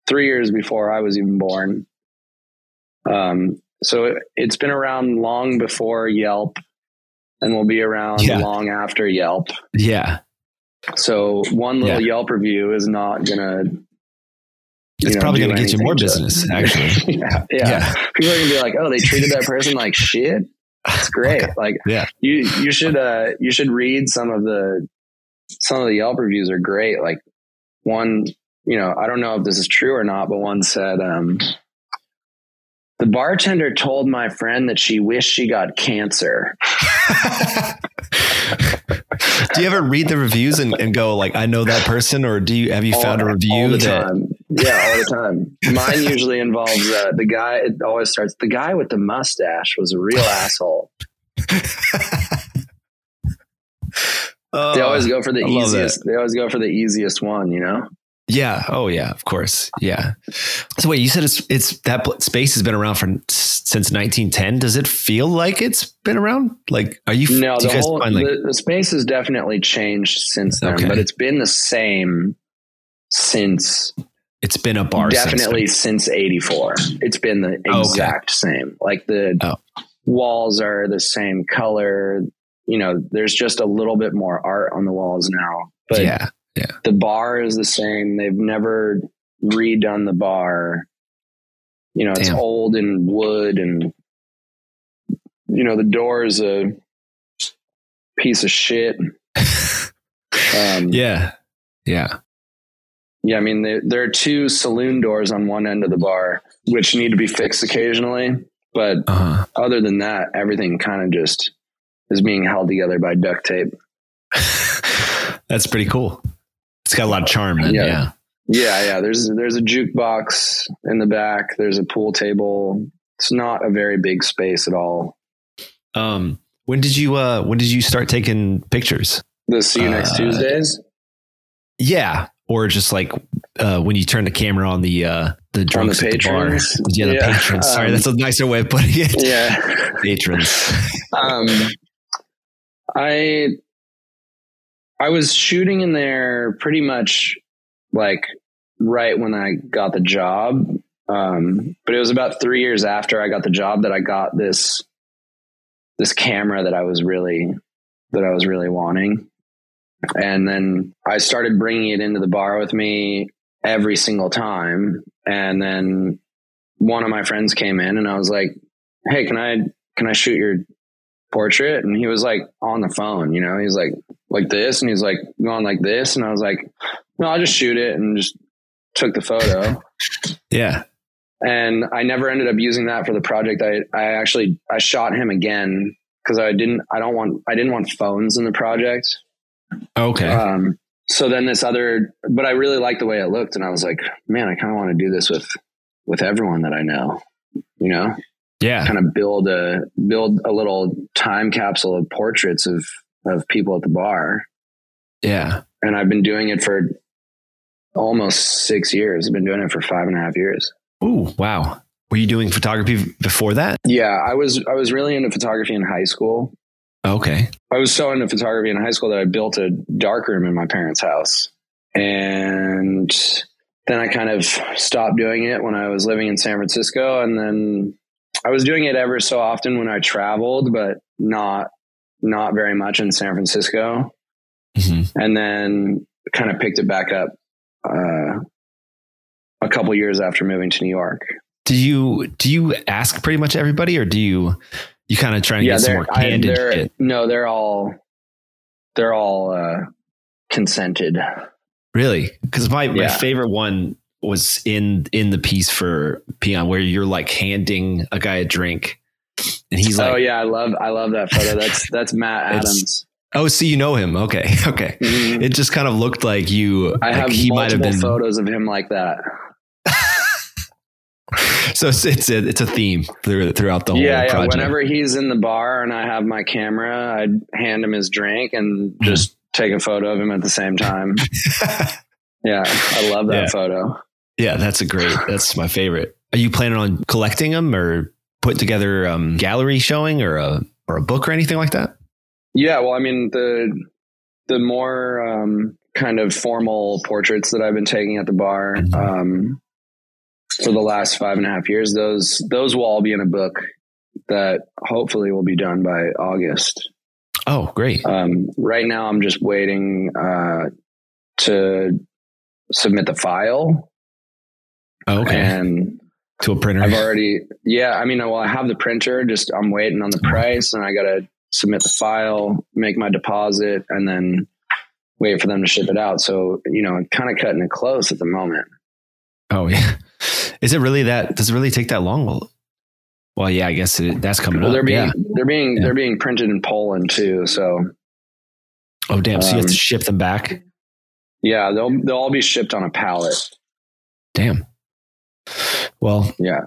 3 years before I was even born. Um so it, it's been around long before Yelp and will be around Yeah. long after Yelp. Yeah. So one little Yeah. Yelp review is not going to It's know, probably gonna get you more to- business. Actually. yeah, yeah. Yeah. People are gonna be like, "Oh, they treated that person like shit." It's great. Like, Yeah. you you should uh you should read some of the some of the Yelp reviews are great. Like one, you know, I don't know if this is true or not, but one said, um, "The bartender told my friend that she wished she got cancer." do you ever read the reviews and, and go like, I know that person, or do you have you found a review that? time. Yeah, all the time. Mine usually involves uh, the guy. It always starts. The guy with the mustache was a real asshole. Oh, They always go for the I easiest. They always go for the easiest one. You know. Yeah. Oh, yeah. Of course. Yeah. So wait, you said it's it's that space has been around for since 1910. Does it feel like it's been around? Like, are you? No, the you whole like? the, the space has definitely changed since then, Okay. but it's been the same since it's been a bar. definitely since '84. It's been the Oh, okay. exact same. Like the Oh. walls are the same color. You know, there's just a little bit more art on the walls now, but then. yeah. the bar is the same. They've never redone the bar. You know, it's Damn. old and wood and you know, the door is a piece of shit. Um, Yeah. Yeah. Yeah, I mean, there, there are two saloon doors on one end of the bar, which need to be fixed occasionally. But Uh huh. other than that, everything kind of just is being held together by duct tape. That's pretty cool. It's got a lot of charm. Then. Yeah. Yeah. Yeah, yeah. There's there's a jukebox in the back. There's a pool table. It's not a very big space at all. Um. When did you? Uh. When did you start taking pictures? The see you next Uh, Tuesdays. Yeah. Or just like uh, when you turn the camera on the uh, the drunks at the bar. patrons? Yeah, the Yeah, patrons. Sorry, um, that's a nicer way of putting it. Yeah. Patrons. um, I I was shooting in there pretty much like right when I got the job. Um, but it was about three years after I got the job that I got this this camera that I was really that I was really wanting. And then I started bringing it into the bar with me every single time. And then one of my friends came in and I was like, Hey, can I, can I shoot your portrait? And he was like on the phone, you know, he's like, like this. And he's like going like this. And I was like, no, I'll just shoot it and just took the photo. Yeah. and I never ended up using that for the project. I, I actually, I shot him again because I didn't, I don't want, I didn't want phones in the project. Okay. Um, so then this other, but I really liked the way it looked, and I was like, man, I kind of want to do this with with everyone that I know. You know, yeah. kind of build a build a little time capsule of portraits of of people at the bar, Yeah. and I've been doing it for almost six years. I've been doing it for five and a half years. Ooh, wow. Were you doing photography before that? Yeah, I was I was really into photography in high school. Okay. I was so into photography in high school that I built a darkroom in my parents' house. And then I kind of stopped doing it when I was living in San Francisco. And then I was doing it ever so often when I traveled, but not not very much in San Francisco. Mm-hmm. And then kind of picked it back up uh, a couple years after moving to New York. Do you do you ask pretty much everybody, or do you you kind of try and yeah, get some more I, candid they're shit? no, they're all they're all uh, consented. Really? Because my, my favorite one was in in the piece for Peon where you're like handing a guy a drink, and he's like, oh yeah, I love I love that photo. That's that's Matt Adams. "Oh, so you know him? Okay, okay." Mhm. It just kind of looked like you. I like have he might have multiple been. photos of him like that. So it's it's a it's a theme through, throughout the whole yeah, yeah. Whenever he's in the bar and I have my camera, I'd hand him his drink and Mm-hmm. just take a photo of him at the same time. yeah, I love that Yeah. photo. yeah, that's a great. That's my favorite. Are you planning on collecting them or putting together um gallery showing or a or a book or anything like that? Yeah, well, I mean the the more um, kind of formal portraits that I've been taking at the bar Mhm. um, for the last five and a half years, those those will all be in a book that hopefully will be done by August. Oh, great. Um, right now, I'm just waiting uh, to submit the file, Oh, okay. and to a printer. I've already, yeah. I mean, well, I have the printer. Just I'm waiting on the price, and I got to submit the file, make my deposit, and then wait for them to ship it out. So you know, kind of cutting it close at the moment. Oh yeah. Is it really that? Does it really take that long? Well, well, yeah. I guess it, that's coming Well, up. they're being yeah. they're being Yeah. they're being printed in Poland too. So Oh damn! So you have to um, ship them back. yeah, they'll they'll all be shipped on a pallet. Damn. Well, Yeah.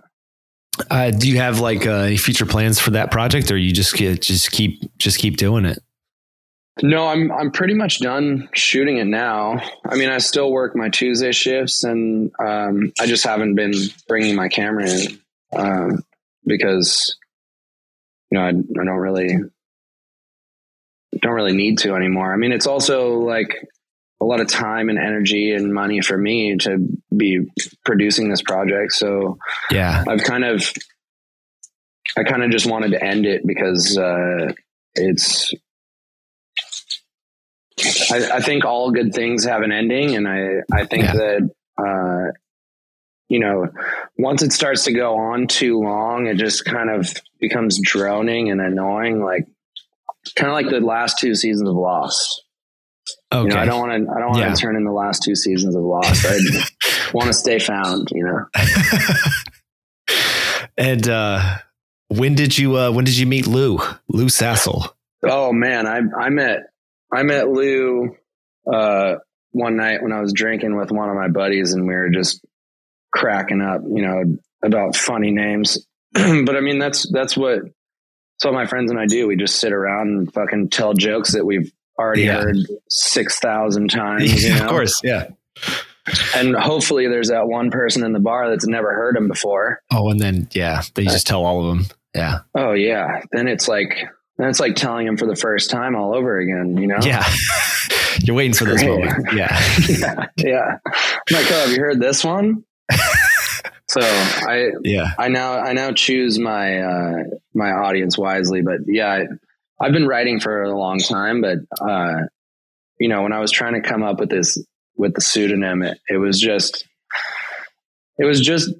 uh, do you have like uh, any future plans for that project, or you just get, just keep just keep doing it? No, I'm I'm pretty much done shooting it now. I mean, I still work my Tuesday shifts, and um, I just haven't been bringing my camera in um, because you know I, I don't really don't really need to anymore. I mean, it's also like a lot of time and energy and money for me to be producing this project. So Yeah. I've kind of, I kind of just wanted to end it because uh, it's. I, I think all good things have an ending, and I I think Yeah. that uh, you know once it starts to go on too long, it just kind of becomes droning and annoying, like kind of like the last two seasons of Lost. Okay. You know, I don't want to I don't want to Yeah. turn in the last two seasons of Lost. I want to stay found. You know. and uh, when did you uh, when did you meet Lou Lou Sassel? Oh man, I I met I met Lou uh, one night when I was drinking with one of my buddies, and we were just cracking up, you know, about funny names. but I mean, that's that's what that's what my friends and I do. We just sit around and fucking tell jokes that we've already Yeah. heard six thousand times. You know? of course, yeah. And hopefully, there's that one person in the bar that's never heard him before. Oh, and then yeah, they just tell all of them. Yeah, Oh yeah, then it's like then it's like telling him for the first time all over again. You know? yeah. You're waiting for this Great. moment. Yeah, yeah, yeah. I'm like, oh, have you heard this one? so I, yeah. I now, I now choose my, uh, my audience wisely. But yeah, I, I've been writing for a long time. But uh, you know, when I was trying to come up with this with the pseudonym, it, it was just, it was just,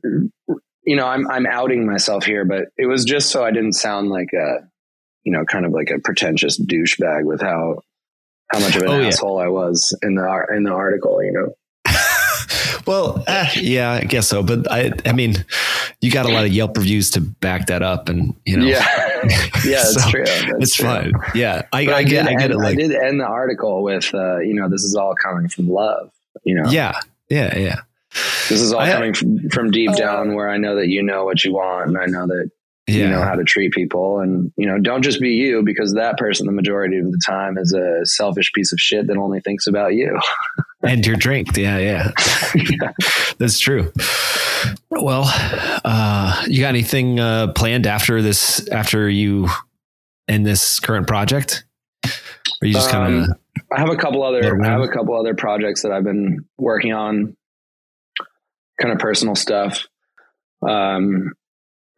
you know, I'm I'm outing myself here, but it was just so I didn't sound like a, you know, kind of like a pretentious douchebag with how how much of an Oh, yeah. asshole I was in the in the article, you know. well, eh, yeah, I guess so. But I, I mean, you got a lot of Yelp reviews to back that up, and you know, Yeah, yeah, it's So, true. That's it's true. fine. Yeah, I, But I, get, I get end, it. Like, I did end the article with, uh, you know, this is all coming from love. You know, yeah, yeah, yeah. this is all I- coming from, from deep down, where I know that you know what you want, and I know that Yeah. you know how to treat people, and you know, don't just be you because that person, the majority of the time, is a selfish piece of shit that only thinks about you. and your drink. Yeah, yeah. That's true. Well, uh, you got anything uh, planned after this? After you in this current project? Or you just kind of Um, I have a couple other I have a couple other projects that I've been working on, kind of personal stuff. Um,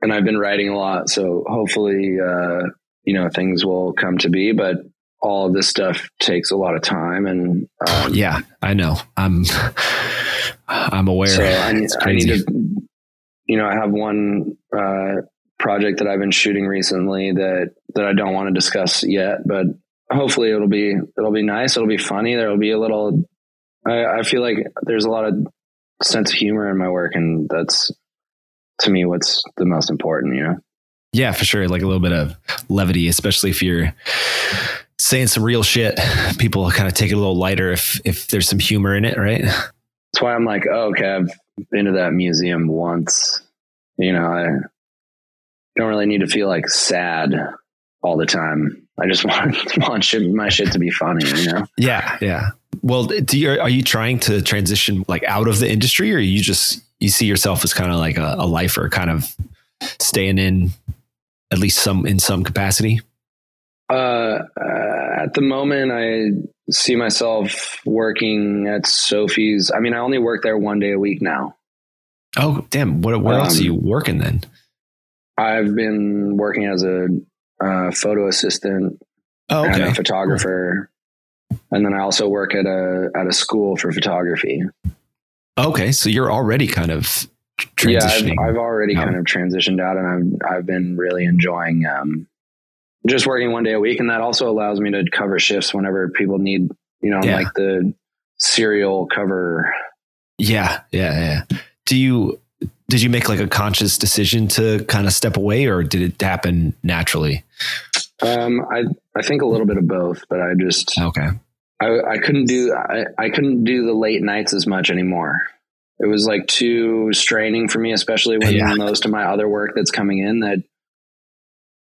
and I've been writing a lot, so hopefully, uh, you know, things will come to be. But all of this stuff takes a lot of time, and um, yeah, I know. I'm I'm aware. so I, need- I need to, you know, I have one uh, project that I've been shooting recently that that I don't want to discuss yet, but hopefully it'll be it'll be nice. It'll be funny. There'll be a little. I, I feel like there's a lot of sense of humor in my work, and that's to me what's the most important. You know. Yeah, for sure. Like a little bit of levity, especially if you're saying some real shit. People kind of take it a little lighter if if there's some humor in it, right? That's why I'm like, oh, okay, I've been to that museum once. You know, I don't really need to feel like sad all the time. I just want want shit, my shit to be funny. You know, Yeah, yeah. Well, do you are you trying to transition like out of the industry, or you just you see yourself as kind of like a, a lifer, kind of staying in at least some in some capacity? uh, uh, at the moment, I see myself working at Sophie's. I mean, I only work there one day a week now. Oh, damn! What where else are Um, you working then? I've been working as a uh, photo assistant Oh, and a photographer, and then I also work at a at a school for photography. Okay, so you're already kind of Yeah, transitioning. I've, I've already out. kind of transitioned out, and I've I've been really enjoying um, just working one day a week, and that also allows me to cover shifts whenever people need. You know, Yeah. like the serial cover. yeah, yeah, yeah. Do you did you make like a conscious decision to kind of step away, or did it happen naturally? Um, I I think a little bit of both, but I just Okay. I, I couldn't do I, I couldn't do the late nights as much anymore. It was like too straining for me, especially when Yeah. most of my other work that's coming in that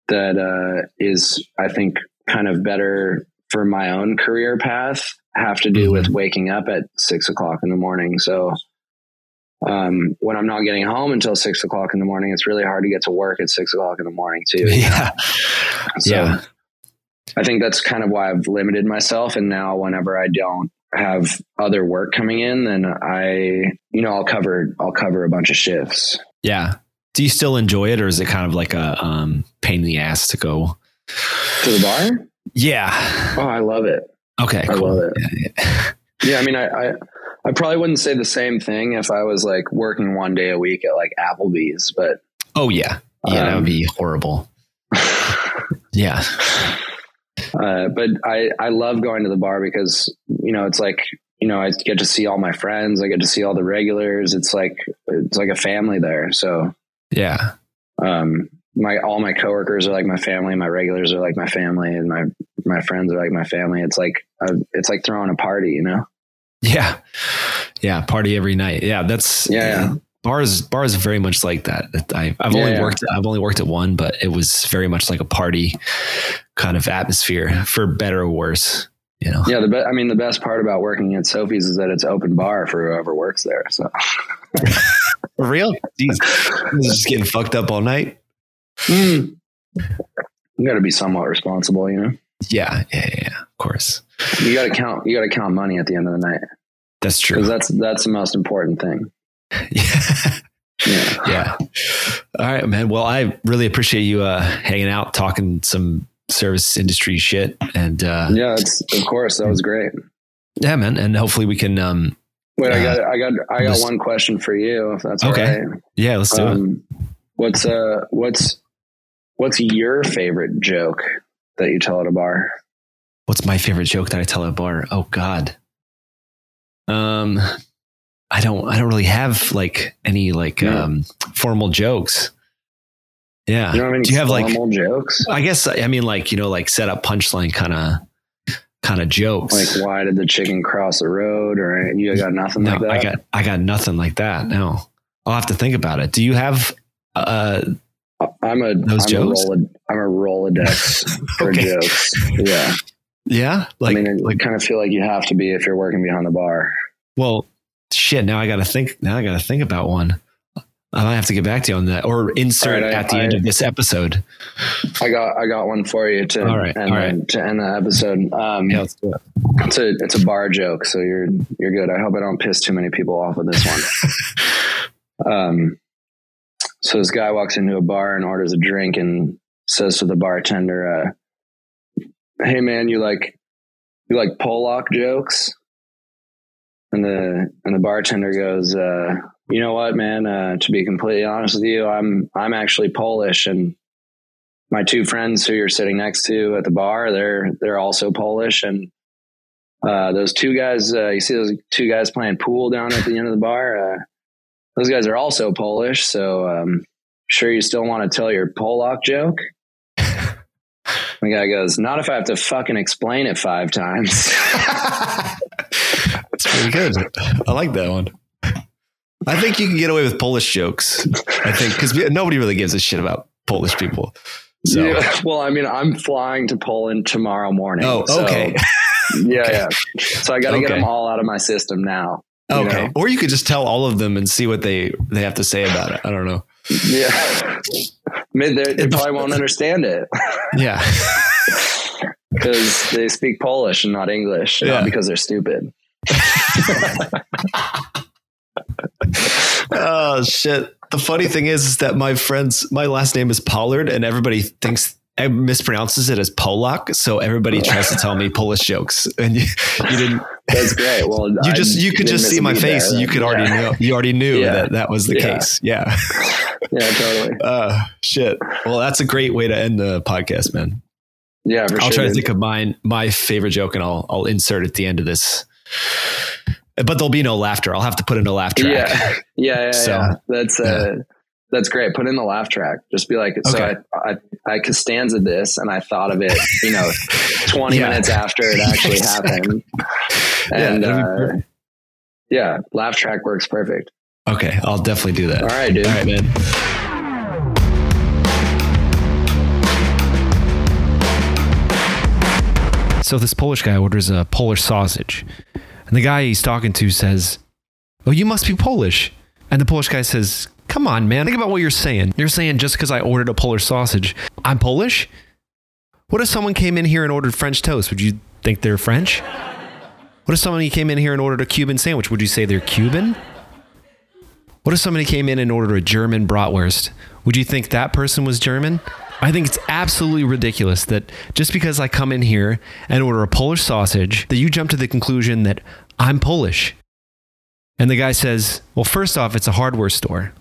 that uh, is I think kind of better for my own career path have to do with waking up at six o'clock in the morning. So um, when I'm not getting home until six o'clock in the morning, it's really hard to get to work at six o'clock in the morning too. Yeah. So Yeah. I think that's kind of why I've limited myself. And now whenever I don't have other work coming in, then I, you know, I'll cover, I'll cover a bunch of shifts. Yeah. Do you still enjoy it, or is it kind of like a um, pain in the ass to go? To the bar? Yeah. Oh, I love it. Okay. I Cool. love it. Yeah. I mean, I, I, I probably wouldn't say the same thing if I was like working one day a week at like Applebee's, but Oh yeah. Yeah, that Um, would be horrible. Yeah. Uh, but I, I love going to the bar because, you know, it's like, you know, I get to see all my friends. I get to see all the regulars. It's like, it's like a family there. So, Yeah. um, my, all my coworkers are like my family. My regulars are like my family and my, my friends are like my family. It's like, uh, it's like throwing a party, you know? Yeah. Yeah. Party every night. Yeah. That's Yeah, yeah. Bars bars very much like that. I, I've Yeah, only yeah. worked I've only worked at one, but it was very much like a party kind of atmosphere, for better or worse. You know. Yeah. The be- I mean, the best part about working at Sophie's is that it's open bar for whoever works there. So For real? Jeez. Just getting fucked up all night. Hmm. you got to be somewhat responsible, you know, Yeah, yeah, yeah, yeah. Of course. you got to count, you got to count money at the end of the night That's true. because that's, that's the most important thing. Yeah. Yeah. yeah. All right, man. Well, I really appreciate you uh, hanging out, talking some service industry shit, and uh, Yeah, it's of course that was great. yeah, man. And hopefully we can. Um, Wait, I Uh, got, I got, I got one question for you, if that's Okay. right. yeah, let's do it. Um, what's uh, what's what's your favorite joke that you tell at a bar? What's my favorite joke that I tell at a bar? Oh God. Um, I don't. I don't really have like any like Yeah. um formal jokes. Yeah. You any do you have like? formal jokes? I guess I mean like you know like set up punchline kind of kind of jokes. Like, why did the chicken cross the road? Or you got nothing no, like that? I got I got nothing like that. No, I'll have to think about it. Do you have? Uh, I'm a, Those I'm jokes? a, Rolod, I'm a Rolodex for Okay. jokes. Yeah. yeah, like I mean, I like kind of feel like you have to be if you're working behind the bar. well, shit. Now I got to think. Now I got to think about one. I might have to get back to you on that, or insert right, I- at the end of this episode. I got I got one for you to All right, end, all right. to end the episode. Um, Yeah, let's do it. it's a it's a bar joke, so you're you're good. I hope I don't piss too many people off with this one. um, so this guy walks into a bar and orders a drink and says to the bartender, uh, "Hey man, you like you like Polack jokes?" And the and the bartender goes, uh, "You know what, man? Uh, to be completely honest with you, I'm I'm actually Polish and." My two friends who you're sitting next to at the bar, they're they're also Polish, and uh, those two guys, uh, you see those two guys playing pool down at the end of the bar. Uh, those guys are also Polish. So, um, sure, you still want to tell your Polack joke? the guy goes, "Not if I have to fucking explain it five times." That's pretty good. I like that one. I think you can get away with Polish jokes. I think because nobody really gives a shit about Polish people. So, Yeah, well, I mean, I'm flying to Poland tomorrow morning. oh, so- okay, yeah, yeah. So I got to get them all out of my system now. okay. know? Or you could just tell all of them and see what they they have to say about it. I don't know. Yeah. I mean, they they probably won't understand it. Yeah, because they speak Polish and not English, Yeah. not because they're stupid. Oh shit. The funny thing is, is that my friends, my last name is Pollard, and everybody thinks I mispronounces it as Polack. So everybody tries to tell me Polish jokes, and you, you didn't. That's great. Well, You just you could just see my face, there. you could already Yeah. know. You already knew Yeah. that that was the Yeah. case. Yeah. Yeah, totally. Uh, shit. Well, that's a great way to end the podcast, man. Yeah, for I'll sure. try to think of mine, my favorite joke, and I'll I'll insert at the end of this. But there'll be no laughter. I'll have to put in a laugh track. Yeah, yeah, yeah. So, yeah. That's uh, yeah. that's great. Put in the laugh track. Just be like, so Okay. I, I I Costanza this, and I thought of it, you know, twenty Yeah. minutes after it actually happened. And uh, yeah, laugh track works perfect. Okay, I'll definitely do that. All right, dude. All right, man. So this Polish guy orders a Polish sausage. And the guy he's talking to says, Oh, you must be Polish. And the Polish guy says, Come on, man. Think about what you're saying. You're saying just because I ordered a Polish sausage, I'm Polish? What if someone came in here and ordered French toast? Would you think they're French? What if somebody came in here and ordered a Cuban sandwich? Would you say they're Cuban? What if somebody came in and ordered a German bratwurst? Would you think that person was German? I think it's absolutely ridiculous that just because I come in here and order a Polish sausage, that you jump to the conclusion that I'm Polish. And the guy says, Well, first off, it's a hardware store.